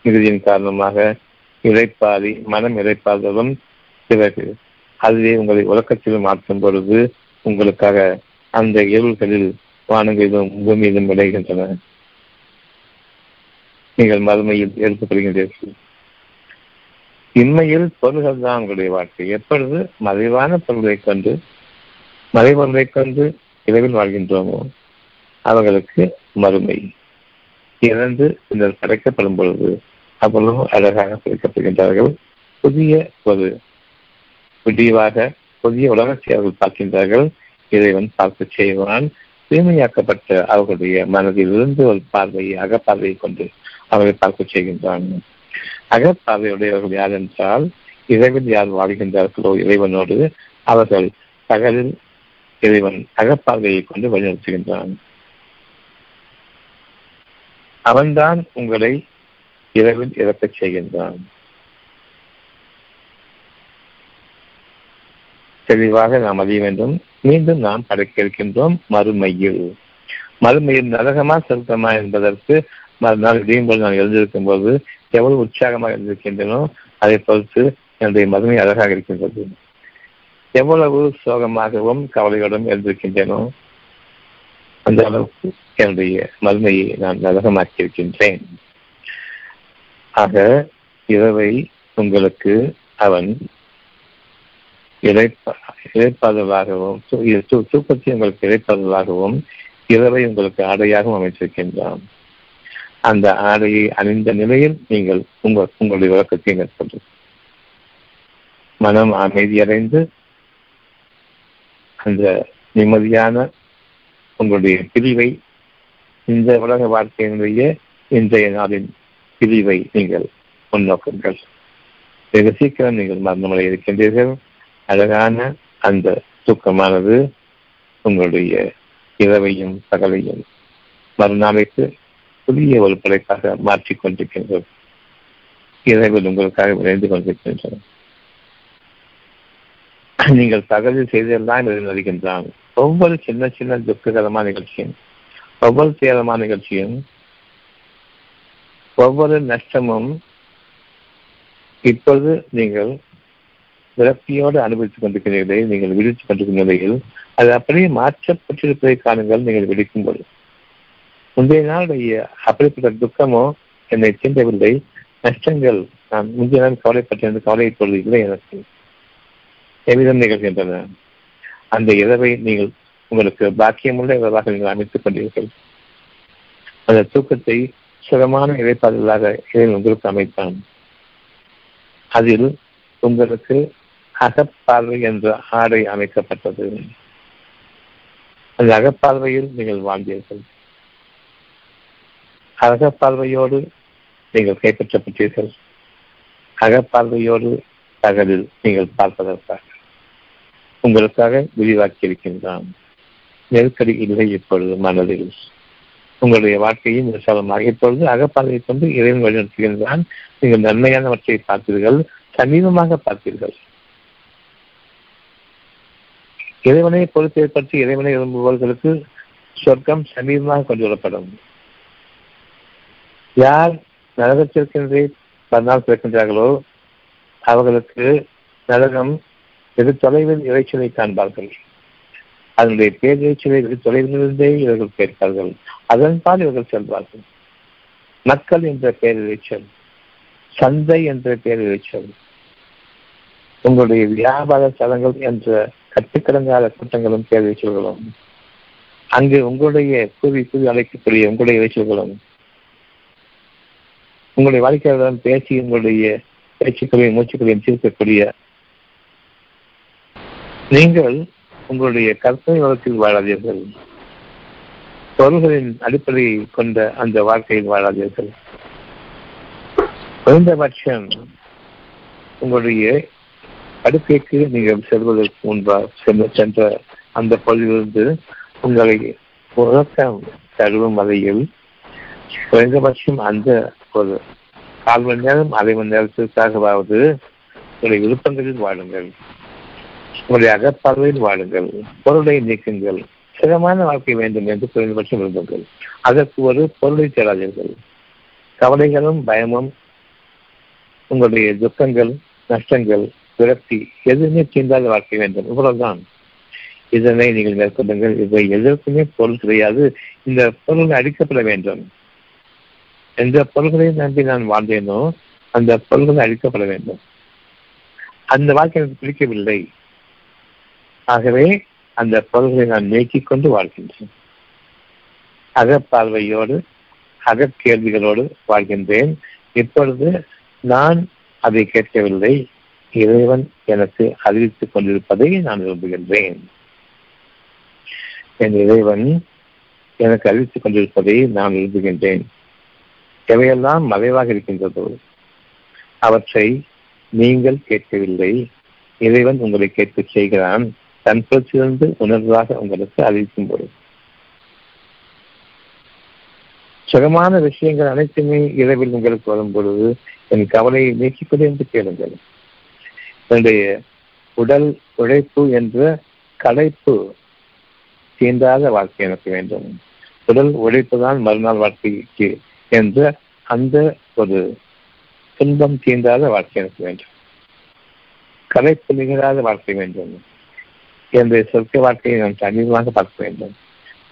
மிகுதியின் காரணமாக இழைப்பாதி மனம் இழைப்பாததும் பிறகு அதுவே உங்களை உலக்கத்தில் மாற்றும் பொழுது உங்களுக்காக அந்த இருள்களில் வானங்களிலும் பூமியிலும் விளைகின்றன. நீங்கள் மறுமையில் எடுத்துக்கொள்கின்றீர்கள். இன்மையில் பொருள்கள் தான் உங்களுடைய வாழ்க்கை. எப்பொழுது மறைவான பொருளை கொண்டு மறைபொருளை கொண்டு இரவில் வாழ்கின்றோமோ அவர்களுக்கு மறுமை. இறந்து பின்னர் படைக்கப்படும் பொழுது அவ்வளவு அழகாக படைக்கப்படுகின்றார்கள். புதிய ஒரு விடிவாக புதிய உலகத்தை அவர்கள் பார்க்கின்றார்கள். இறைவன் பார்க்க செய்வான். தூய்மையாக்கப்பட்ட அவர்களுடைய மனதிலிருந்து ஒரு பார்வையை அகப்பார்வையை கொண்டு அவர்களை பார்க்க செய்கின்றான். அகப்பார்வையுடையவர்கள் யார் என்றால் இறைவன் யார் வாழ்கின்றார்களோ இறைவனோடு அவர்கள் பகலில் இறைவன் அகப்பார்வையை கொண்டு வழிநடத்துகின்றான். அவன்தான் உங்களை இரவில் இறக்கச் செய்கின்றான். தெளிவாக நாம் அறிய வேண்டும் மீண்டும் நாம் படைக்க இருக்கின்றோம் மறுமையில். மறுமையில் நரகமா செலுத்தமா என்பதற்கு மறுநாள் இதையும் போது நான் எழுந்திருக்கும் போது எவ்வளவு உற்சாகமாக எழுந்திருக்கின்றனோ அதை பொறுத்து என்னுடைய மதுமை அழகாக இருக்கின்றது. எவ்வளவு சோகமாகவும் கவலையோடும் எழுந்திருக்கின்றனோ அந்த அளவுக்கு என்னுடைய மதுமையை நான் நரகமாக்கி இருக்கின்றேன் ஆக இரவை உங்களுக்கு அவன் இழைப்பாதலாகவும் தூக்கத்தை உங்களுக்கு இழைப்பாதலாகவும் இரவை உங்களுக்கு ஆடையாகவும் அமைச்சிருக்கின்றான் அந்த ஆடையை அணிந்த நிலையில் நீங்கள் உங்கள் உங்களுடைய விளக்கத்தை மேற்கொண்டு மனம் அமைதியடைந்து அந்த நிம்மதியான உங்களுடைய பிரிவை இந்த உலக வாழ்க்கையினுடைய இன்றைய நாளின் பிரிவை நீங்கள் முன்னோக்குங்கள். வெகு சீக்கிரம் நீங்கள் மரணமடைய இருக்கின்றீர்கள் அழகான அந்த தூக்கமானது உங்களுடைய இரவையும் பகலையும் மறுநாளைக்கு புதிய ஒரு படைப்பாக மாற்றிக் இரவில் உங்களுக்காக விளைந்து கொண்டிருக்கின்றன. நீங்கள் தகவல் செய்தெல்லாம் வருகின்றான் ஒவ்வொரு சின்ன சின்ன துக்ககரமான நிகழ்ச்சியும் ஒவ்வொரு துயரமான நிகழ்ச்சியும் ஒவ்வொரு நஷ்டமும் இப்பொழுது நீங்கள் விரக்தியோடு அனுபவித்துக் கொண்டிருக்கிறீர்களே நீங்கள் விடுத்துக் கொண்டிருக்கும் நிலையில் அது அப்படியே மாற்றப்பட்டிருப்பதை காணுங்கள் நீங்கள் விடுக்கும் பொழுது. முந்தைய நாளுடைய அப்படிப்பட்ட துக்கமோ என்னை தீண்டவில்லை. நஷ்டங்கள் நான் முந்தைய நாள் கவலைப்பட்டிருந்த கவலை இப்பொழுது இல்லை எனக்கு. எவ்விதம் நிகழ்கின்றன? அந்த இரவை நீங்கள் உங்களுக்கு பாக்கியமுள்ள இரவாக நீங்கள் அமைத்துக் கொண்டீர்கள். அந்த தூக்கத்தை சுகமான இழைப்பாளர்களாக இறைவன் உங்களுக்கு அமைத்தான். அதில் உங்களுக்கு அகப்பார்வை என்ற ஆடை அமைக்கப்பட்டது. அந்த அகப்பார்வையில் நீங்கள் வாழ்ந்தீர்கள். அகப்பார்வையோடு நீங்கள் கைப்பற்றப்பட்டீர்கள். அகப்பார்வையோடு பகலில் நீங்கள் பார்ப்பதற்காக. உங்களுக்காக விரிவாக்கி இருக்கின்றான் நெருக்கடி இல்லை இப்பொழுது மனதில். உங்களுடைய வாழ்க்கையும் விசாலமாக இப்பொழுது அகப்பார்வையை கொண்டு இறைவன் வழிநடத்துகின்றான். நீங்கள் நன்மையானவற்றை பார்த்தீர்கள் சமீபமாக பார்த்தீர்கள். இறைவனை பொறுப்பேற்பற்றி இறைவனை விரும்புபவர்களுக்கு சொர்க்கம் சமீபமாக கொண்டு வரப்படும் யார் நரகத்திற்கின்றி பன்னால் பிறக்கின்றார்களோ அவர்களுக்கு நரகம் வெகு தொலைவில் இறைச்சலை காண்பார்கள்? அதனுடைய பேரிரைச்சலை வெகு தொலைவிலிருந்தே இவர்கள் கேட்பார்கள். அதன்பால் இவர்கள் செல்வார்கள். மக்கள் என்ற பேரிரைச்சல் சந்தை என்ற பேரிரைச்சல் உங்களுடைய வியாபார தலங்கள் என்ற கட்டுக்கடங்கால கூட்டங்களும் பேரிரைச்சல்களும் அங்கு உங்களுடைய கூவி கூவி அழைக்கக்கூடிய உங்களுடைய இறைச்சல்களும் உங்களுடைய வாடிக்கையாளர்களிடம் பேசி உங்களுடைய பேச்சுக்களையும் மூச்சுக்களையும் தீர்க்கக்கூடிய நீங்கள் உங்களுடைய கற்பனை வளத்தில் வாழாதீர்கள். பொருள்களின் அடிப்படையை கொண்ட அந்த வாழ்க்கையில் வாழாதீர்கள். குறைந்தபட்சம் உங்களுடைய படுக்கைக்கு நீங்கள் செல்வதற்கு முன்பாக சென்று சென்ற அந்த பகுதியிலிருந்து உங்களை உறக்கம் தழுவும் வகையில் குறைந்தபட்சம் அந்த ஒரு கால் மணி நேரம் அரை மணி நேரத்திற்காகவாவது உங்களுடைய விருப்பங்களில் வாழுங்கள். உங்களுடைய அகப்பார்வையில் வாழுங்கள். பொருளை நீக்குங்கள். சிறமான வாழ்க்கை வேண்டும் என்று குறைந்தபட்சம் விரும்புங்கள். அதற்கு ஒரு பொருளை தேடாதீர்கள். கவலைகளும் பயமும் உங்களுடைய துக்கங்கள் நஷ்டங்கள் விரக்தி எதுவுமே தீண்டாத வாழ்க்கை வேண்டும். இவ்வளவுதான். இதனை நீங்கள் மேற்கொள்ளுங்கள். இவை எதற்குமே பொருள் கிடையாது. இந்த பொருள் அடிக்கப்பட வேண்டும். எந்த பொருள்களை நம்பி நான் வாழ்ந்தேனோ அந்த பொருள்கள் அழிக்கப்பட வேண்டும். அந்த வாழ்க்கை எனக்கு பிடிக்கவில்லை. ஆகவே அந்த பொருள்களை நான் நீக்கிக் கொண்டு வாழ்கின்றேன். அகப்பார்வையோடு அகக்கேள்விகளோடு வாழ்கின்றேன். இப்பொழுது நான் அதை கேட்கவில்லை. இறைவன் எனக்கு அறிவித்துக் கொண்டிருப்பதை நான் விரும்புகின்றேன். என் இறைவன் எனக்கு அறிவித்துக் கொண்டிருப்பதை நான் விரும்புகின்றேன். எவையெல்லாம் மறைவாக இருக்கின்றதோ அவற்றை நீங்கள் கேட்கவில்லை. இறைவன் உங்களை கேட்க செய்கிறான். தன் புறத்திலிருந்து உணர்வாக உங்களுக்கு அறிவிக்கும் பொழுது சுகமான விஷயங்கள் அனைத்துமே இரவில் உங்களுக்கு வரும் பொழுது என் கவலையை நீக்கிக்கொண்டு என்று கேளுங்கள். என்னுடைய உடல் உழைப்பு என்ற களைப்பு தீண்டாத வாழ்க்கை எனக்கு வேண்டும். உடல் உழைப்பு தான் மறுநாள் வாழ்க்கைக்கு என்ற அந்த ஒரு துன்பம் தீண்டாத வாழ்க்கை எனக்கு வேண்டும். கலைப்பு நிகழாத வாழ்க்கை வேண்டும். என்னுடைய சொற்க வாழ்க்கையை நான் தனிமாக பார்க்க வேண்டும்.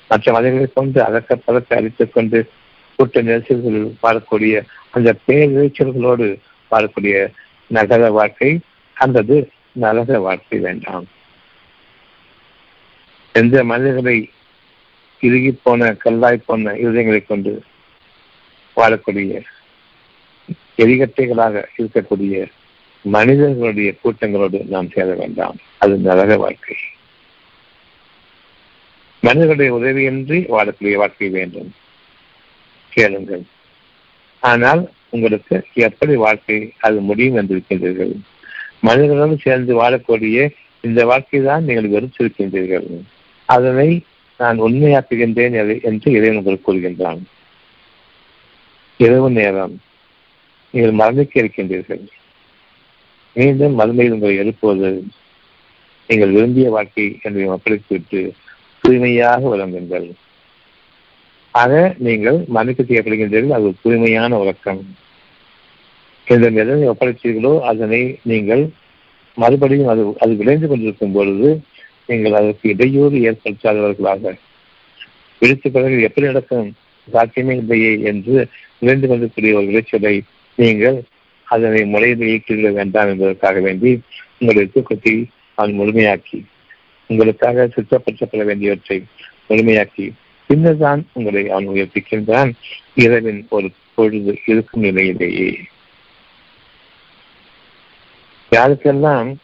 மற்ற மனிதர்களை கொண்டு அதற்க பதத்தை அழித்துக் கொண்டு கூட்ட நெரிசல்கள் வாழக்கூடிய அந்த பேரிச்சல்களோடு வாழக்கூடிய நகர வாழ்க்கை அல்லது நரக வாழ்க்கை வேண்டாம். எந்த மனிதர்களை இறுகி போன கல்லாய் போன இருதயங்களை கொண்டு வாழக்கூடிய எரிகட்டைகளாக இருக்கக்கூடிய மனிதர்களுடைய கூட்டங்களோடு நாம் சேர வேண்டாம். அது நரக வாழ்க்கை. மனிதர்களுடைய உதவியின்றி வாழக்கூடிய வாழ்க்கை வேண்டும். கேளுங்கள். ஆனால் உங்களுக்கு எப்படி வாழ்க்கை அது முடியும் என்றிருக்கின்றீர்கள் மனிதர்களுடன் சேர்ந்து வாழக்கூடிய இந்த வாழ்க்கை தான் நீங்கள் வெறுத்திருக்கின்றீர்கள். அதனை நான் உண்மையாக்குகின்றேன் என்று இறைவன் கூறுகின்றான். இரவு நேரம் நீங்கள் மறந்துக்க இருக்கின்றீர்கள். மீண்டும் மறுமையில் உங்களை எழுப்புவது நீங்கள் விரும்பிய வாழ்க்கை என்று ஒப்படைத்துவிட்டு தூய்மையாக விளங்குங்கள். ஆக நீங்கள் மன்னிப்பு செய்யப்படுகின்றீர்கள். அது தூய்மையான உறக்கம். இந்த எதனை ஒப்படைத்தீர்களோ அதனை நீங்கள் மறுபடியும் அது அது விளைந்து கொண்டிருக்கும் பொழுது நீங்கள் அதற்கு இடையூறு ஏற்படுத்தாதவர்களாக. விழித்த பிறகு எப்படி நடக்கும்? சாத்தியமே இல்லையே என்று விழுந்து கொண்டிருக்கூடிய ஒரு விளைச்சலை நீங்கள் அதனை முறையில் இயக்கிவிட வேண்டாம் என்பதற்காக வேண்டி உங்களுடைய தூக்கத்தை அவன் முழுமையாக்கி உங்களுக்காக சுத்தப்படுத்தப்பட வேண்டியவற்றை முழுமையாக்கி பின்னர் தான் உங்களை அவன் உயர்த்திக்கின்றான் இரவின் ஒரு பொழுது இருக்கும் நிலையிலேயே. யாருக்கெல்லாம்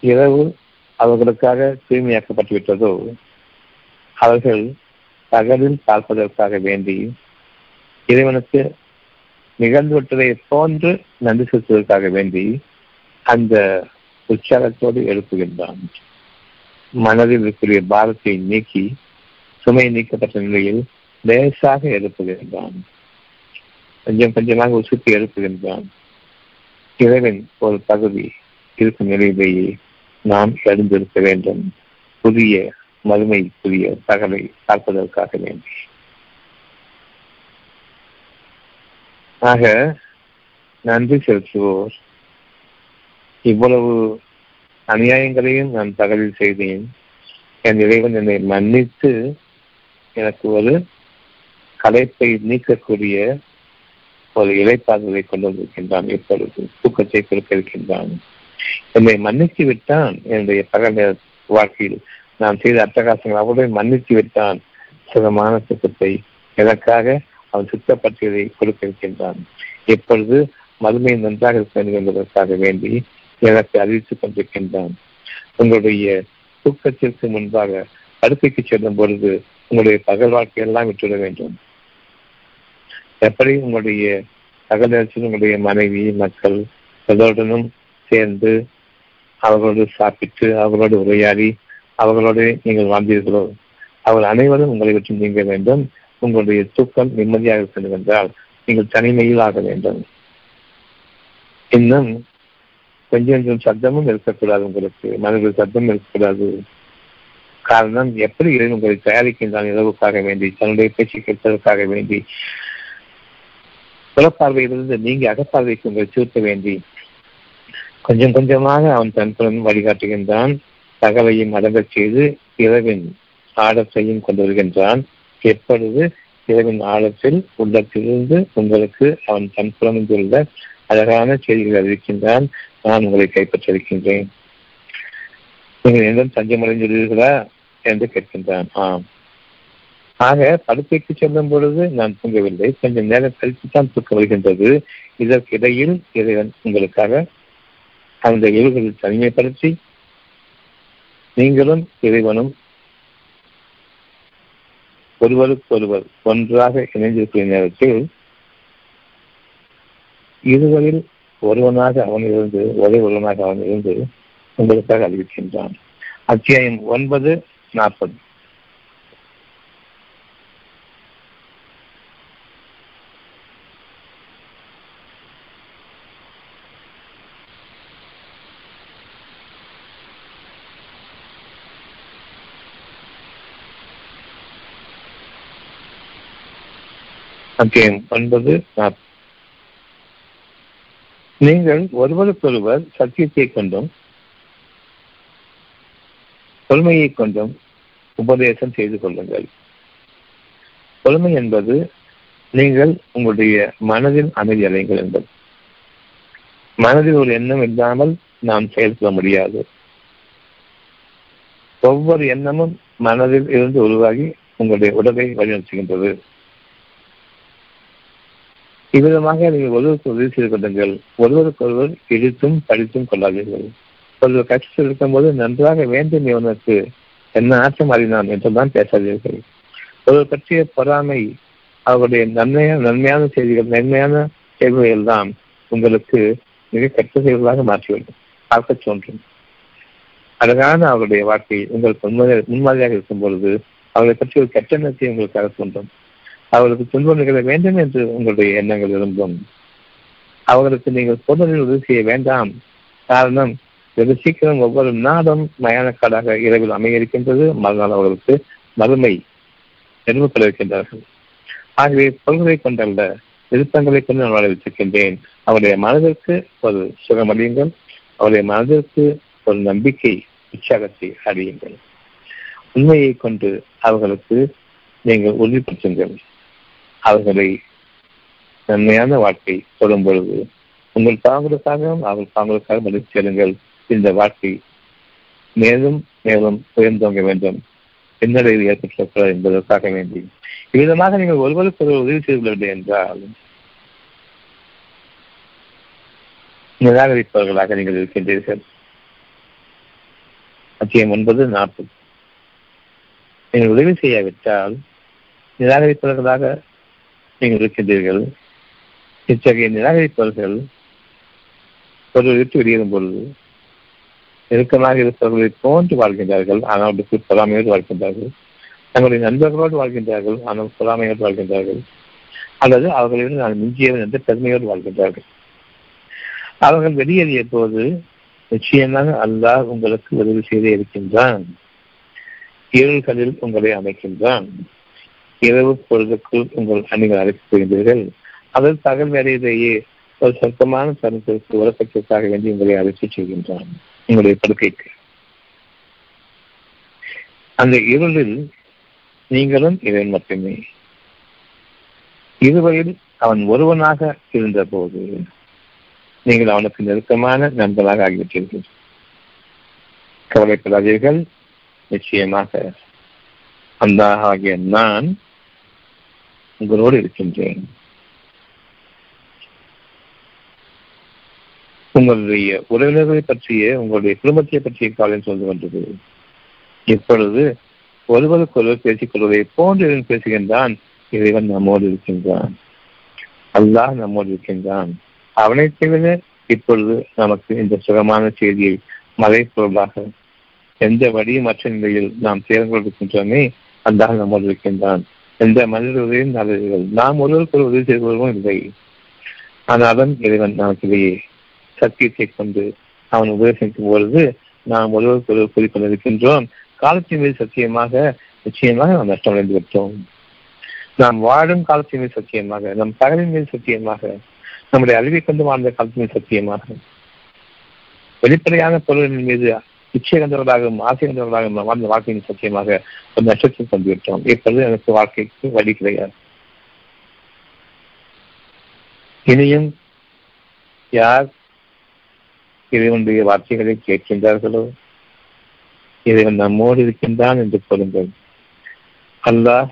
இரவு அவர்களுக்காக தூய்மையாக்கப்பட்டு விட்டதோ அவர்கள் பகலில் பார்ப்பதற்காக வேண்டி இறைவனுக்கு நிகழ்ந்துவிட்டதை போன்று நன்றி செலுத்துவதற்காக வேண்டி அந்த உற்சாகத்தோடு எழுப்புகின்றான். மனதில் இருக்கிற பாரத்தை நீக்கி சுமை நீக்கப்பட்ட நிலையில் லேசாக எழுப்புகின்றான். கொஞ்சம் கொஞ்சமாக உசுத்தி எழுப்புகின்றான். இறைவன் ஒரு பகுதி இருக்கும் நிலையிலேயே நாம் எழுந்திருக்க வேண்டும். புதிய மகிமைக்குரிய தகவை பார்ப்பதற்காக வேண்டி ஆக நன்றி செலுத்துவோர். இவ்வளவு அநியாயங்களையும் நான் தகவல் செய்தேன். என் இறைவன் என்னை மன்னித்து எனக்கு ஒரு கலைப்பை நீக்கக்கூடிய ஒரு இலைப்பாதலை கொண்டு வந்திருக்கின்றான். இப்பொழுது தூக்கத்தை கொடுக்க இருக்கின்றான். என்னை மன்னித்து விட்டான். என்னுடைய பகல் வாழ்க்கையில் நான் செய்த அட்டகாசங்கள் அவருடைய மன்னித்து விட்டான். சுகமான சுத்தத்தை எனக்காக அவன் சுத்தப்பட்டியலை கொடுக்க இருக்கின்றான். எப்பொழுது மதுமை நன்றாக இருக்க வேண்டும் என்பதற்காக வேண்டி எனக்கு அறிவித்துக் கொண்டிருக்கின்றான். உங்களுடைய தூக்கத்திற்கு முன்பாக படுக்கைக்கு செல்லும் பொழுது உங்களுடைய பகல் வாழ்க்கையெல்லாம் விட்டுவிட வேண்டும். எப்படி உங்களுடைய பகல் நேரத்தில் உங்களுடைய மனைவி மக்கள் எல்லோருடனும் சேர்ந்து அவர்களோடு சாப்பிட்டு அவர்களோடு உரையாடி அவர்களோடு நீங்கள் வாழ்ந்தீர்களோ. அவர்கள் அனைவரும் உங்களை விட்டு நீங்க வேண்டும். உங்களுடைய தூக்கம் நிம்மதியாக இருக்க என்றால் நீங்கள் தனிமையில் ஆக வேண்டும். இன்னும் கொஞ்சம் கொஞ்சம் சத்தமும் இருக்கக்கூடாது உங்களுக்கு. மனதில் சத்தம் இருக்கக்கூடாது. காரணம் எப்படி இறைவன் உங்களை தயாரிக்கின்றான் இரவுக்காக வேண்டி தன்னுடைய பேச்சு கேட்பதற்காக வேண்டி புறப்பார்வையிலிருந்து நீங்க அகப்பார்வைக்கு உங்களை திருத்த வேண்டி கொஞ்சம் கொஞ்சமாக அவன் தன்புடன் வழிகாட்டுகின்றான். தகவையும் அடங்கச் செய்து இரவின் ஆழத்தையும் கொண்டு வருகின்றான். எப்பொழுது இரவின் ஆழத்தில் உள்ளத்திலிருந்து உங்களுக்கு அவன் தன் புலமைந்துள்ள அழகான செய்திகள் அறிவிக்கின்றான் நான் உங்களை கைப்பற்றிருக்கின்றேன். நீங்கள் எங்கும் தஞ்சமடைந்துள்ளீர்களா? என்று கேட்கின்றான். ஆம். ஆக படுக்கைக்கு செல்லும் பொழுது நான் தூங்கவில்லை. கொஞ்சம் நேரம் கழித்து தான் தூக்கம் வருகின்றது. இதற்கிடையில் இறைவன் உங்களுக்காக அந்த இரவுகளில் தனிமைப்படுத்தி நீங்களும் இறைவனும் ஒருவருக்கு ஒருவர் ஒன்றாக இணைந்திருக்கிற நேரத்தில் இருவரில் ஒருவனாக அவன் இருந்து ஒரே ஒருவனாக அவன் இருந்து உங்களுக்காக அறிவிக்கின்றான் அத்தியாயம் ஒன்பது நாற்பது. அத்தியாயம் ஒன்பது நீங்கள் ஒருவருக்கொருவர் சத்தியத்தை கொண்டும் பொறுமையை கொண்டும் உபதேசம் செய்து கொள்ளுங்கள். பொறுமை என்பது நீங்கள் உங்களுடைய மனதில் அமைதி அடைங்கள் என்பது. மனதில் ஒரு எண்ணம் இல்லாமல் நாம் செயல்பட முடியாது. ஒவ்வொரு எண்ணமும் மனதில் இருந்து உருவாகி உங்களுடைய உடலை வழிநடத்துகின்றது. இவ்விதமாக நீங்கள் ஒருவருக்கு உதவி செய்து கொள்ளுங்கள். ஒருவருக்கொருவர் இடித்தும் படித்தும் கொள்ளாதீர்கள். ஒருவர் கட்சியில் இருக்கும்போது நன்றாக வேண்டும் இவனுக்கு என்ன ஆற்றம் அறினான் என்றுதான் பேசாதீர்கள். ஒருவர் பற்றிய பொறாமை அவருடைய நன்மையான நன்மையான செய்திகள் நன்மையான செயல்கள் தான் உங்களுக்கு மிக கெட்ட செய்திகளாக மாற்றிவிடும். பார்க்க தோன்றும். அழகான அவருடைய வாழ்க்கை உங்களுக்கு முன்மாதிரியாக இருக்கும் பொழுது அவர்களை பற்றி ஒரு கெட்ட எண்ணத்தை உங்களுக்கு தோன்றும். அவர்களுக்கு துன்பம் நிகழ வேண்டும் என்று உங்களுடைய எண்ணங்கள் விரும்பும் அவர்களுக்கு நீங்கள் பொருளில் உதவி செய்ய வேண்டாம். காரணம் வெகு சீக்கிரம் ஒவ்வொரு நாடும் மயானக்காடாக இரவில் அமைய இருக்கின்றது மறுநாள் அவர்களுக்கு மறுமை நிறுவப்பட இருக்கின்றார்கள் ஆகவே பொருள்களை கொண்டல்ல விருப்பங்களை கொண்டு நான் வாழ வைத்திருக்கின்றேன் அவருடைய மனதிற்கு ஒரு சுகமடியுங்கள் அவருடைய மனதிற்கு ஒரு நம்பிக்கை உற்சாகத்தை அறியுங்கள் உண்மையை கொண்டு அவர்களுக்கு நீங்கள் உறுதிப்படுத்துங்கள். அவர்களை நன்மையான வாழ்க்கை சொல்லும் பொழுது உங்கள் பாவங்களுக்காகவும் அவர்கள் பாவங்களுக்காக மதித்து செல்லுங்கள் இந்த வாழ்க்கை மேலும் மேலும் உயர்ந்தோங்க வேண்டும். பின்னடைவு ஏற்பட்டுள்ளது என்பதற்காக வேண்டி. இவ்விதமாக நீங்கள் ஒருவருக்கு ஒருவர் உதவி செய்துள்ளது என்றால் நிராகரிப்பவர்களாக நீங்கள் இருக்கின்றீர்கள். அத்தியம் ஒன்பது நாற்பது. நீங்கள் உதவி செய்யாவிட்டால் நிராகரிப்பவர்களாக நீங்கள் இருக்கின்றீர்கள். இத்தகைய நிராகரிப்பவர்கள் ஒரு விட்டு வெளியேறும் பொழுது நெருக்கமாக இருப்பவர்களை போன்று வாழ்கின்றார்கள். ஆனால் அவர்களுக்கு பொறாமையோடு வாழ்கின்றார்கள். தங்களுடைய நண்பர்களோடு வாழ்கின்றார்கள். ஆனால் பொறாமையோடு வாழ்கின்றார்கள். அல்லது அவர்களிடம் நான் மிஞ்சியவன் என்று பெருமையோடு வாழ்கின்றார்கள். அவர்கள் வெளியேறிய போது நிச்சயமாக அல்லாஹ் உங்களுக்கு உதவி செய்தே இருக்கின்றான். இருள்களில் உங்களை அமைக்கின்றான். இரவு பொழுதுக்குள் உங்கள் அணிகள் அழைத்துப் போகின்றீர்கள் அதில் பகல் வேலையிலேயே ஒரு சொற்பமான தருணத்திற்கு உலகத்திற்காக வேண்டி உங்களை அழைத்து செய்கின்றான் உங்களுடைய படுக்கைக்கு. அந்த இருளில் நீங்களும் இவன் மட்டுமே. இருவரில் அவன் ஒருவனாக இருந்த போது நீங்கள் அவனுக்கு நெருக்கமான நண்பனாக ஆகிவிட்டீர்கள். கவலைப்படாதீர்கள். நிச்சயமாக அந்த ஆகிய நான் உங்களோடு இருக்கின்றேன். உங்களுடைய உறவினர்களை பற்றிய உங்களுடைய குடும்பத்தை பற்றிய காலம் சொல்ந்து வந்தது. இப்பொழுது ஒருவருக்கொருவர் பேசிக் கொள்வதை போன்று பேசுகின்றான் இறைவன் நம்மோடு இருக்கின்றான். அல்லாஹ் நம்மோடு இருக்கின்றான். அவனை தவிர இப்பொழுது நமக்கு இந்த சுகமான செய்தியை மறைப்பொருளாக எந்த வழியுமற்ற நிலையில் நாம் சேர்ந்து கொண்டிருக்கின்றோமே அல்லாஹ் நம்மோடு இருக்கின்றான். எந்த மனித உதவியும் நல்லது நாம் ஒருவருக்கு ஒரு உதவி செய்து கொள்வோம் இல்லை. ஆனாலும் இறைவன் நமக்கு இடையே சத்தியத்தை கொண்டு அவன் உபதேசிக்கும் பொழுது நாம் ஒருவருக்கு ஒருவர் கூறிக்கொண்டிருக்கின்றோம் காலத்தின் மீது சத்தியமாக நிச்சயமாக நாம் நஷ்டமடைந்து விட்டோம். நாம் வாழும் காலத்தின் மீது சத்தியமாக நம் பகலின் மீது சத்தியமாக நம்முடைய அறிவை கொண்டு வாழ்ந்த காலத்தின் மீது சத்தியமாக வெளிப்படையான பொருளின் மீது நிச்சயகந்தவர்களாகவும் ஆசைகந்தவர்களாகவும் வாழ்ந்த வாழ்க்கையின் சத்தியமாக ஒரு நட்சத்திரம் தந்துவிட்டோம் இப்பொழுது எனக்கு வாழ்க்கைக்கு வழி கிடையாது. இனியும் யார் இறைவனுடைய வார்த்தைகளை கேட்கின்றார்களோ இறைவன் நம்மோடு இருக்கின்றான் என்று சொல்லுங்கள் அல்லாஹ்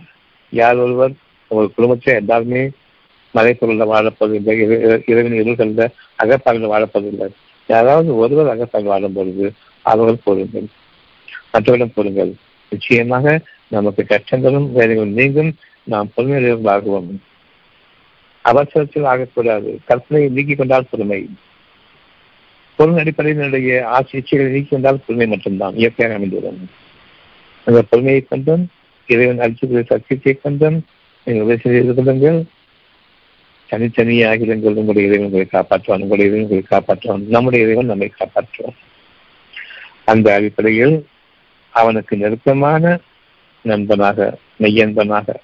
யார் ஒருவர் ஒரு குடும்பத்தில் எல்லாருமே மலைப்பொருளில் வாழப்போவதில்லை இறைவன் இருள்களில் அகப்பாவில் வாழப்போவதில்லை யாராவது ஒருவர் அகப்பாவில் வாழும் பொழுது அவர்கள் போடுங்கள் மற்றவரிடம் போடுங்கள் நிச்சயமாக நமக்கு கஷ்டங்களும் வேலைகளும் நீங்கும். நாம் பொறுமையுடையவர்களாகவும். அவசரத்தில் ஆகக்கூடாது. கற்பனையை நீக்கிக் கொண்டால் பொறுமை. பொருள் அடிப்படையினுடைய ஆட்சி இச்சைகளை நீக்கி கொண்டால் பொறுமை மட்டும்தான். இயற்கையாக அமைந்துள்ளது அந்த பொறுமையை கொண்டும் இறைவன் அளிச்சுடைய சத்தியத்தை கொண்டும் நீங்கள் உதவி செய்து கொள்ளுங்கள். தனித்தனியாக இருங்கள் உங்களுடைய இறைவன் உங்களை காப்பாற்றுவான் உங்களுடைய இறைவன் உங்களை காப்பாற்றுவான் நம்முடைய இறைவன் நம்மை காப்பாற்றுவான். அந்த அடிப்படையில் அவனுக்கு நெருக்கமான நண்பனாக மெய்யன்பனாக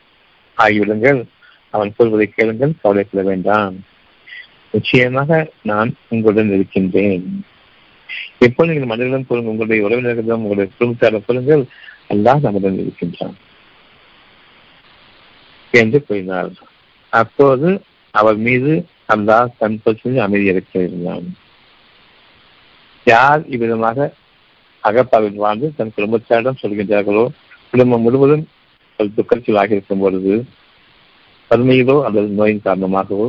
ஆகிவிடுங்கள். அவன் சொல்வதை கேளுங்கள் கவலைப்பட வேண்டாம். நிச்சயமாக நான் உங்களுடன் இருக்கின்றேன். எப்போ நீங்கள் மனிதனும் கூறுங்கள் உங்களுடைய உறவினர்களிடம் உங்களுடைய குடும்பத்தார கூறுங்கள் அல்லாஹ் நம்முடன் இருக்கின்றான். என்று கூறினார். அப்போது அவர் மீது அந்த தன் பற்றி அமைதி இருக்கிறான் யார் இவ்விதமாக அகப்பாவில் வாழ்ந்து தன் குடும்பத்தாரிடம் சொல்கின்றார்களோ குடும்பம் முழுவதும் ஒரு துக்கத்தில் ஆகியிருக்கும் பொழுது வறுமையிலோ அல்லது நோயின் காரணமாகவோ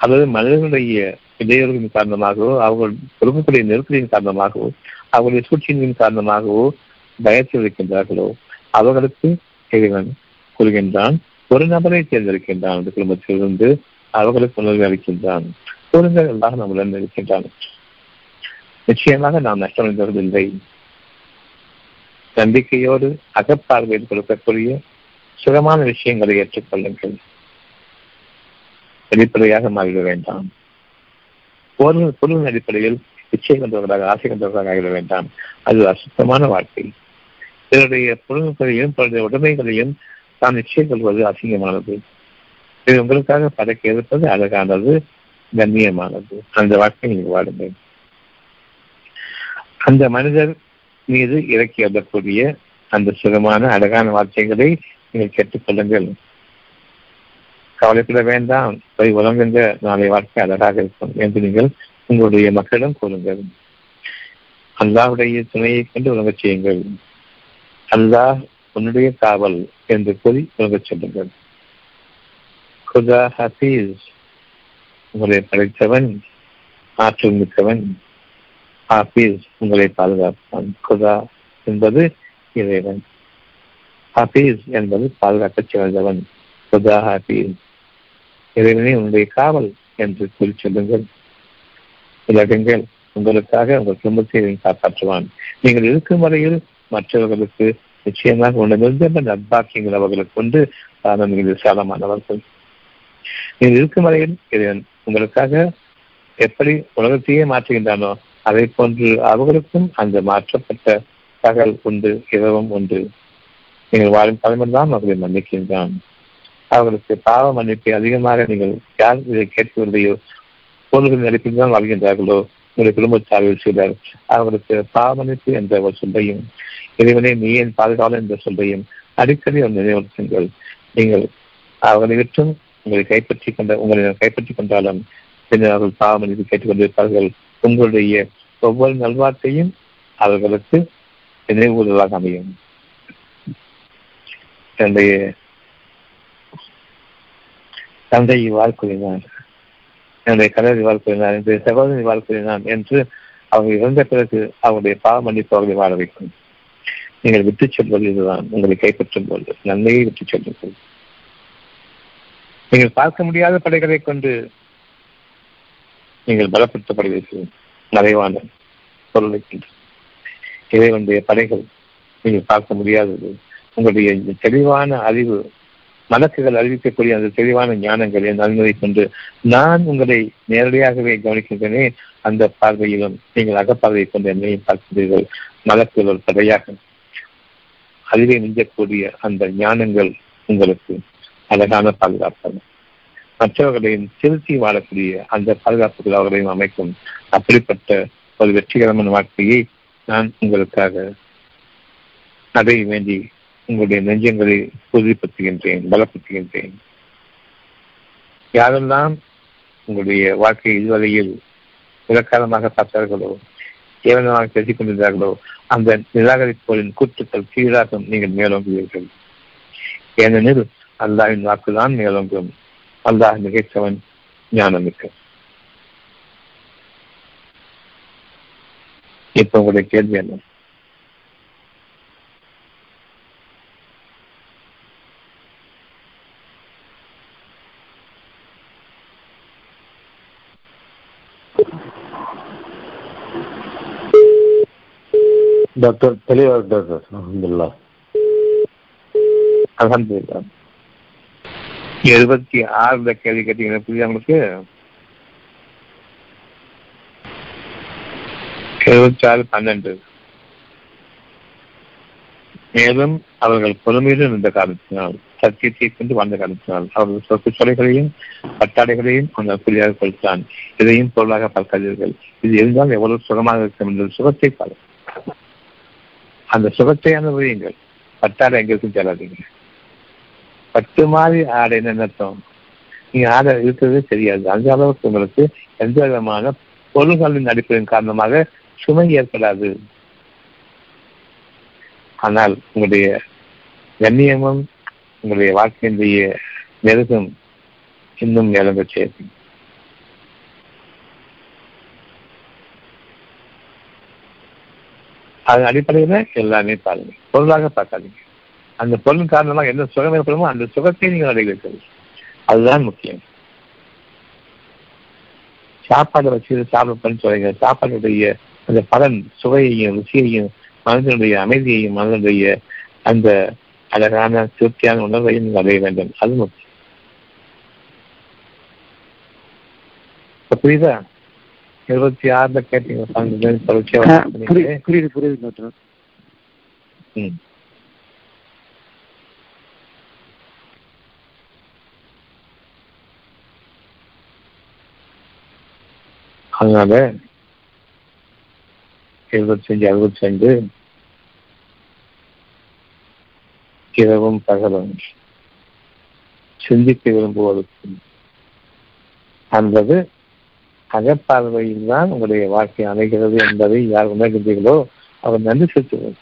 அல்லது மனிதர்களுடைய இடையூறுகளின் காரணமாகவோ அவர்கள் குடும்பத்துடைய நெருக்கடியின் காரணமாகவோ அவர்களுடைய சூழ்ச்சியின் காரணமாகவோ பயத்தில் இருக்கின்றார்களோ அவர்களுக்கு இறைவன் கூறுகின்றான் ஒரு நபரை தேர்ந்தெடுக்கின்றான் அந்த குடும்பத்திலிருந்து அவர்களுக்கு உணர்வு அளிக்கின்றான் பொருங்கள் எல்லாம் நம்முடன் இருக்கின்றான் நிச்சயமாக நாம் நஷ்டமடைந்தவர்களில்லை நம்பிக்கையோடு அகப்பார்வையில் கொடுக்கக்கூடிய சுகமான விஷயங்களை ஏற்றுக்கொள்ளுங்கள். வெளிப்படையாக மாறிட வேண்டாம். ஒரு பொருளின் அடிப்படையில் இச்சை கொண்டவர்களாக ஆசை கொண்டவர்களாக ஆகிட வேண்டாம். அது அசுத்தமான வாழ்க்கை. பிறருடைய பொருள்களையும் பிறருடைய உடைமைகளையும் தான் நிச்சயம் கொள்வது அசிங்கமானது. இது உங்களுக்காக படைக்க இருப்பது அழகானது கண்ணியமானது. அந்த வாழ்க்கை நீங்கள் வாடுங்கள் அந்த மனிதர் மீது இறக்கி வரக்கூடிய அந்த சுகமான அழகான வார்த்தைகளை நீங்கள் கேட்டுக்கொள்ளுங்கள் கவலைப்பட வேண்டாம். போய் உலகின்ற நாளை வாழ்க்கை அழகாக இருக்கும் என்று நீங்கள் உங்களுடைய மக்களிடம் கூறுங்கள். அல்லாவுடைய துணையை கொண்டு உலக செய்யுங்கள். அல்லாஹ் உன்னுடைய காவல் என்று கூறி உலகச் சொல்லுங்கள். குதா ஹசீஸ் உங்களை படைத்தவன் ஆற்றல் மிக்கவன் ஹாபீஸ் உங்களை பாதுகாப்பான். குதா என்பது இறைவன். ஹாபீஸ் என்பது பாதுகாக்கச் சிறந்தவன். குதா ஹாபீஸ் இறைவனே உன்னுடைய காவல் என்று கூறி சொல்லுங்கள். உலகங்கள் உங்களுக்காக உங்கள் குடும்பத்தை காப்பாற்றுவான். நீங்கள் இருக்கும் வரையில் மற்றவர்களுக்கு நிச்சயமாக உணர்ந்த நட்பாக்கியங்கள் அவர்களுக்கு கொண்டு காரணம் நீங்கள் விசாலமானவர்கள் நீங்கள் இருக்கும் வரையில் இறைவன் உங்களுக்காக எப்படி உலகத்தையே மாற்றுகின்றானோ அதை போன்று அவர்களுக்கும் அந்த மாற்றப்பட்ட பகல் உண்டு இரவும் உண்டு. நீங்கள் வாழும் தலைமுறைதான் அவர்களை மன்னிக்கின்றான். அவர்களுக்கு பாவ மன்னிப்பை அதிகமாக நீங்கள் யார் இதை கேட்கவில்லையோ பொருள்கள் நடிப்பில் தான் வாழ்கின்றார்களோ? உங்களுடைய குடும்பத்தாரில் சிலர் அவர்களுக்கு பாவ மன்னிப்பு என்ற ஒரு சொல்லையும் இறைவனே நீ என் பாதுகாவல் என்ற சொல்லையும் அடிக்கடி அவர் நினைவுறுத்துங்கள் நீங்கள் அவர்களை விட்டும் உங்களை கைப்பற்றி கொண்ட உங்களை கைப்பற்றி கொண்டாலும் பின்னர் அவர்கள் பாவம் என்று கேட்டுக்கொண்டிருப்பார்கள் உங்களுடைய ஒவ்வொரு நல்வாழ்த்தையும் அவர்களுக்கு நினைவுகூறுதலாக அமையும். என்னுடைய தந்தை இவ்வாறு கூறினார் என்னுடைய கணவர் இவ்வாறு கூறினார் என்னுடைய சகோதரன் இவ்வாறு கூறினான் என்று அவங்க இறந்த பிறகு அவருடைய பாவ மன்னிப்பு அவர்களை வாழ வைக்கும். நீங்கள் விட்டுச் செல்வது இதுதான். உங்களை கைப்பற்றும் போது. நன்மையை விட்டுச் செல்லுங்கள் நீங்கள் பார்க்க முடியாத படைகளை கொண்டு நீங்கள் பலப்படுத்தப்படுவீர்கள் மறைவான பொருளை கொண்டு. இறைவனுடைய படைகள் நீங்கள் பார்க்க முடியாதது. உங்களுடைய இந்த தெளிவான அறிவு மலக்குகள் அறிவிக்கக்கூடிய அந்த தெளிவான ஞானங்கள் என் கொண்டு நான் உங்களை நேரடியாகவே கவனிக்கின்றனே அந்த பார்வையிலும் நீங்கள் அகப்பார்வையை கொண்டு என்னையும் பார்க்கிறீர்கள் மலக்குகள் ஒரு படையாக அதிலே மிஞ்சக்கூடிய அந்த ஞானங்கள் உங்களுக்கு அழகான பாதுகாப்பு மற்றவர்களையும் திருத்தி வாழக்கூடிய அந்த பாதுகாப்புகள் அவர்களையும் அமைக்கும். அப்படிப்பட்ட ஒரு வெற்றிகரமான வாழ்க்கையை நான் உங்களுக்காக அதை வேண்டி உங்களுடைய நெஞ்சங்களை உறுதிப்படுத்துகின்றேன் பலப்படுத்துகின்றேன். யாரெல்லாம் உங்களுடைய வாழ்க்கை இதுவரையில் இலக்காரமாக பார்த்தார்களோ கேவலமாக பேசிக் கொண்டிருந்தார்களோ அந்த நிராகரிப்போரின் கூற்றுக்கள் கீழாக நீங்கள் மேலோங்குவீர்கள். ஏனெனில் அல்லாவின் வாக்குதான் மேலோங்கும். அல்லாஹ் மிகைச்சவன் ஞானமிக்க. இப்ப உங்களுடைய கேள்வி என்ன? டாக்டர் தெளிவாக டாக்டர் அலமதுல்லா அலமதுல்லா எழுபத்தி ஆறுல கேள்வி கேட்டீங்கன்னா புரியுது உங்களுக்கு? எழுபத்தி ஆறு பன்னெண்டு. மேலும் அவர்கள் பொறுமையுடன் இருந்த காரணத்தினால் சத்தியத்தை கொண்டு வாழ்ந்த காரணத்தினால் அவர்கள் சொத்து சொலைகளையும் பட்டாடைகளையும் அந்த புரியாக கொடுத்தான். இதையும் பொருளாக பார்க்காதீர்கள். இது இருந்தால் எவ்வளவு சுகமாக இருக்கும் என்ற சுகத்தை பாருங்கள் அந்த சுகத்தை அனுபவியுங்கள். பட்டாடை எங்களுக்கும் செல்லாதீங்க பத்து மாதிரி ஆடை அர்த்தம் நீங்க ஆடை இருக்கிறது தெரியாது. அந்த அளவுக்கு உங்களுக்கு எந்த விதமான பொருள்களின் அடிப்படையின் காரணமாக சுமை ஏற்படாது. ஆனால் உங்களுடைய கண்ணியமும் உங்களுடைய வாழ்க்கையினுடைய நெருக்கம் இன்னும் இழந்து செய்யும். அதன் அடிப்படையில எல்லாமே பாருங்க. பொருளாக பார்க்காதீங்க. அந்த பொருள் காரணமாக எந்த சுகம் ஏற்படுமோ அந்த சுகத்தை நீங்கள் அடைவீர்கள். அதுதான் முக்கியம். சாப்பாடு வச்சு சாப்பிட சொல்றீங்க சாப்பாடுடைய அந்த பலன் சுவையையும் ருசியையும் மனதனுடைய அமைதியையும் மனதனுடைய அந்த அழகான திருப்தியான உணர்வையும் நீங்கள் அடைய வேண்டும். அது முக்கியம். புரியுதா? இருபத்தி ஆறுல கேட்டீங்க தொடர்ச்சியா புரியுது புரியுது டாக்டர். ம். அதனால எழுபத்தஞ்சு அறுபத்தி ரெண்டு இரவும் பகலும் சிந்திக்க விரும்புவதற்கு என்பது அகப்பார்வையில் தான் உங்களுடைய வாழ்க்கை அமைகிறது என்பதை யார் உணர்கின்றீர்களோ அவர் நன்றி செலுத்துவது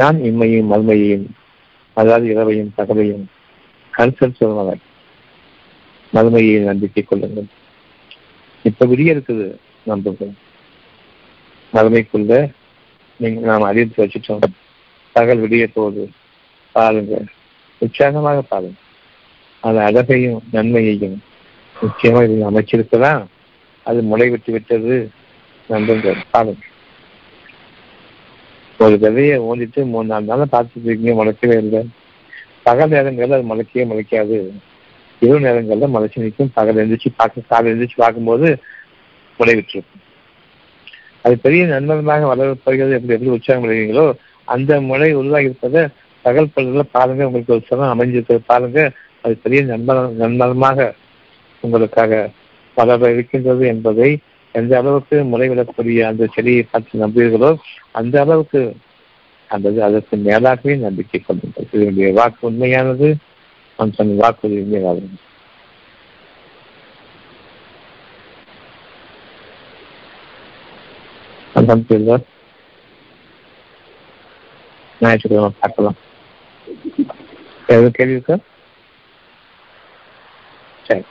தான் இம்மையும் மல்மையையும் அதாவது இரவையும் தகவையும் கருத்தல் சொல்வனர் மதுமையை நம்பிக்கை கொள்ளுங்கள். இப்ப விடிய இருக்குது நம்புங்க மதுமைக்குள்ள நீங்க நாம் அறிவித்து வச்சுட்டோம். பகல் விடிய போகுது பாருங்க உற்சாகமாக பாருங்க அது அழகையும் நன்மையையும் நிச்சயமா இது அமைச்சிருக்கலாம். அது முளை விட்டு விட்டது நம்புங்க பாருங்க ஒரு விதையை ஓண்டிட்டு மூணு நாலு நாள் பார்த்துட்டு இருக்கீங்க முளைக்கவே இல்லை. பகல் நேரங்களில் அது முளைக்கவே முளைக்காது இரவு நேரங்களில் முளைச்சி நிற்கும். பகல் எழுந்திரிச்சு பார்க்க காலை எழுந்திரிச்சு பார்க்கும்போது முளை விட்டுருக்கும் அது பெரிய நண்பர்களாக வளரப்படுகிறது எப்படி எப்படி உற்சாகம் விளைவீங்களோ அந்த முளை உருவாகி இருப்பதை பகல் பொழுதுல பாருங்க உங்களுக்கு ஒரு சனம் அமைஞ்சிருக்கிறது பாருங்க அது பெரிய நண்பர் நண்பனமாக உங்களுக்காக வளர இருக்கின்றது என்பதை எந்த அளவுக்கு முளைவிடக்கூடிய அந்த செடியை பார்த்து நம்புவீர்களோ அந்த அளவுக்கு அந்த அதற்கு மேலாகவே நம்பிக்கை கொள்ளுங்கள். இதனுடைய வாக்கு உண்மையானது. மனுஷன் தன் வாக்குறுதி உண்மையாகும் ஞாயிற்றுக்கிழமை பார்க்கலாம். எதுவும் கேள்வி இருக்கா? சரி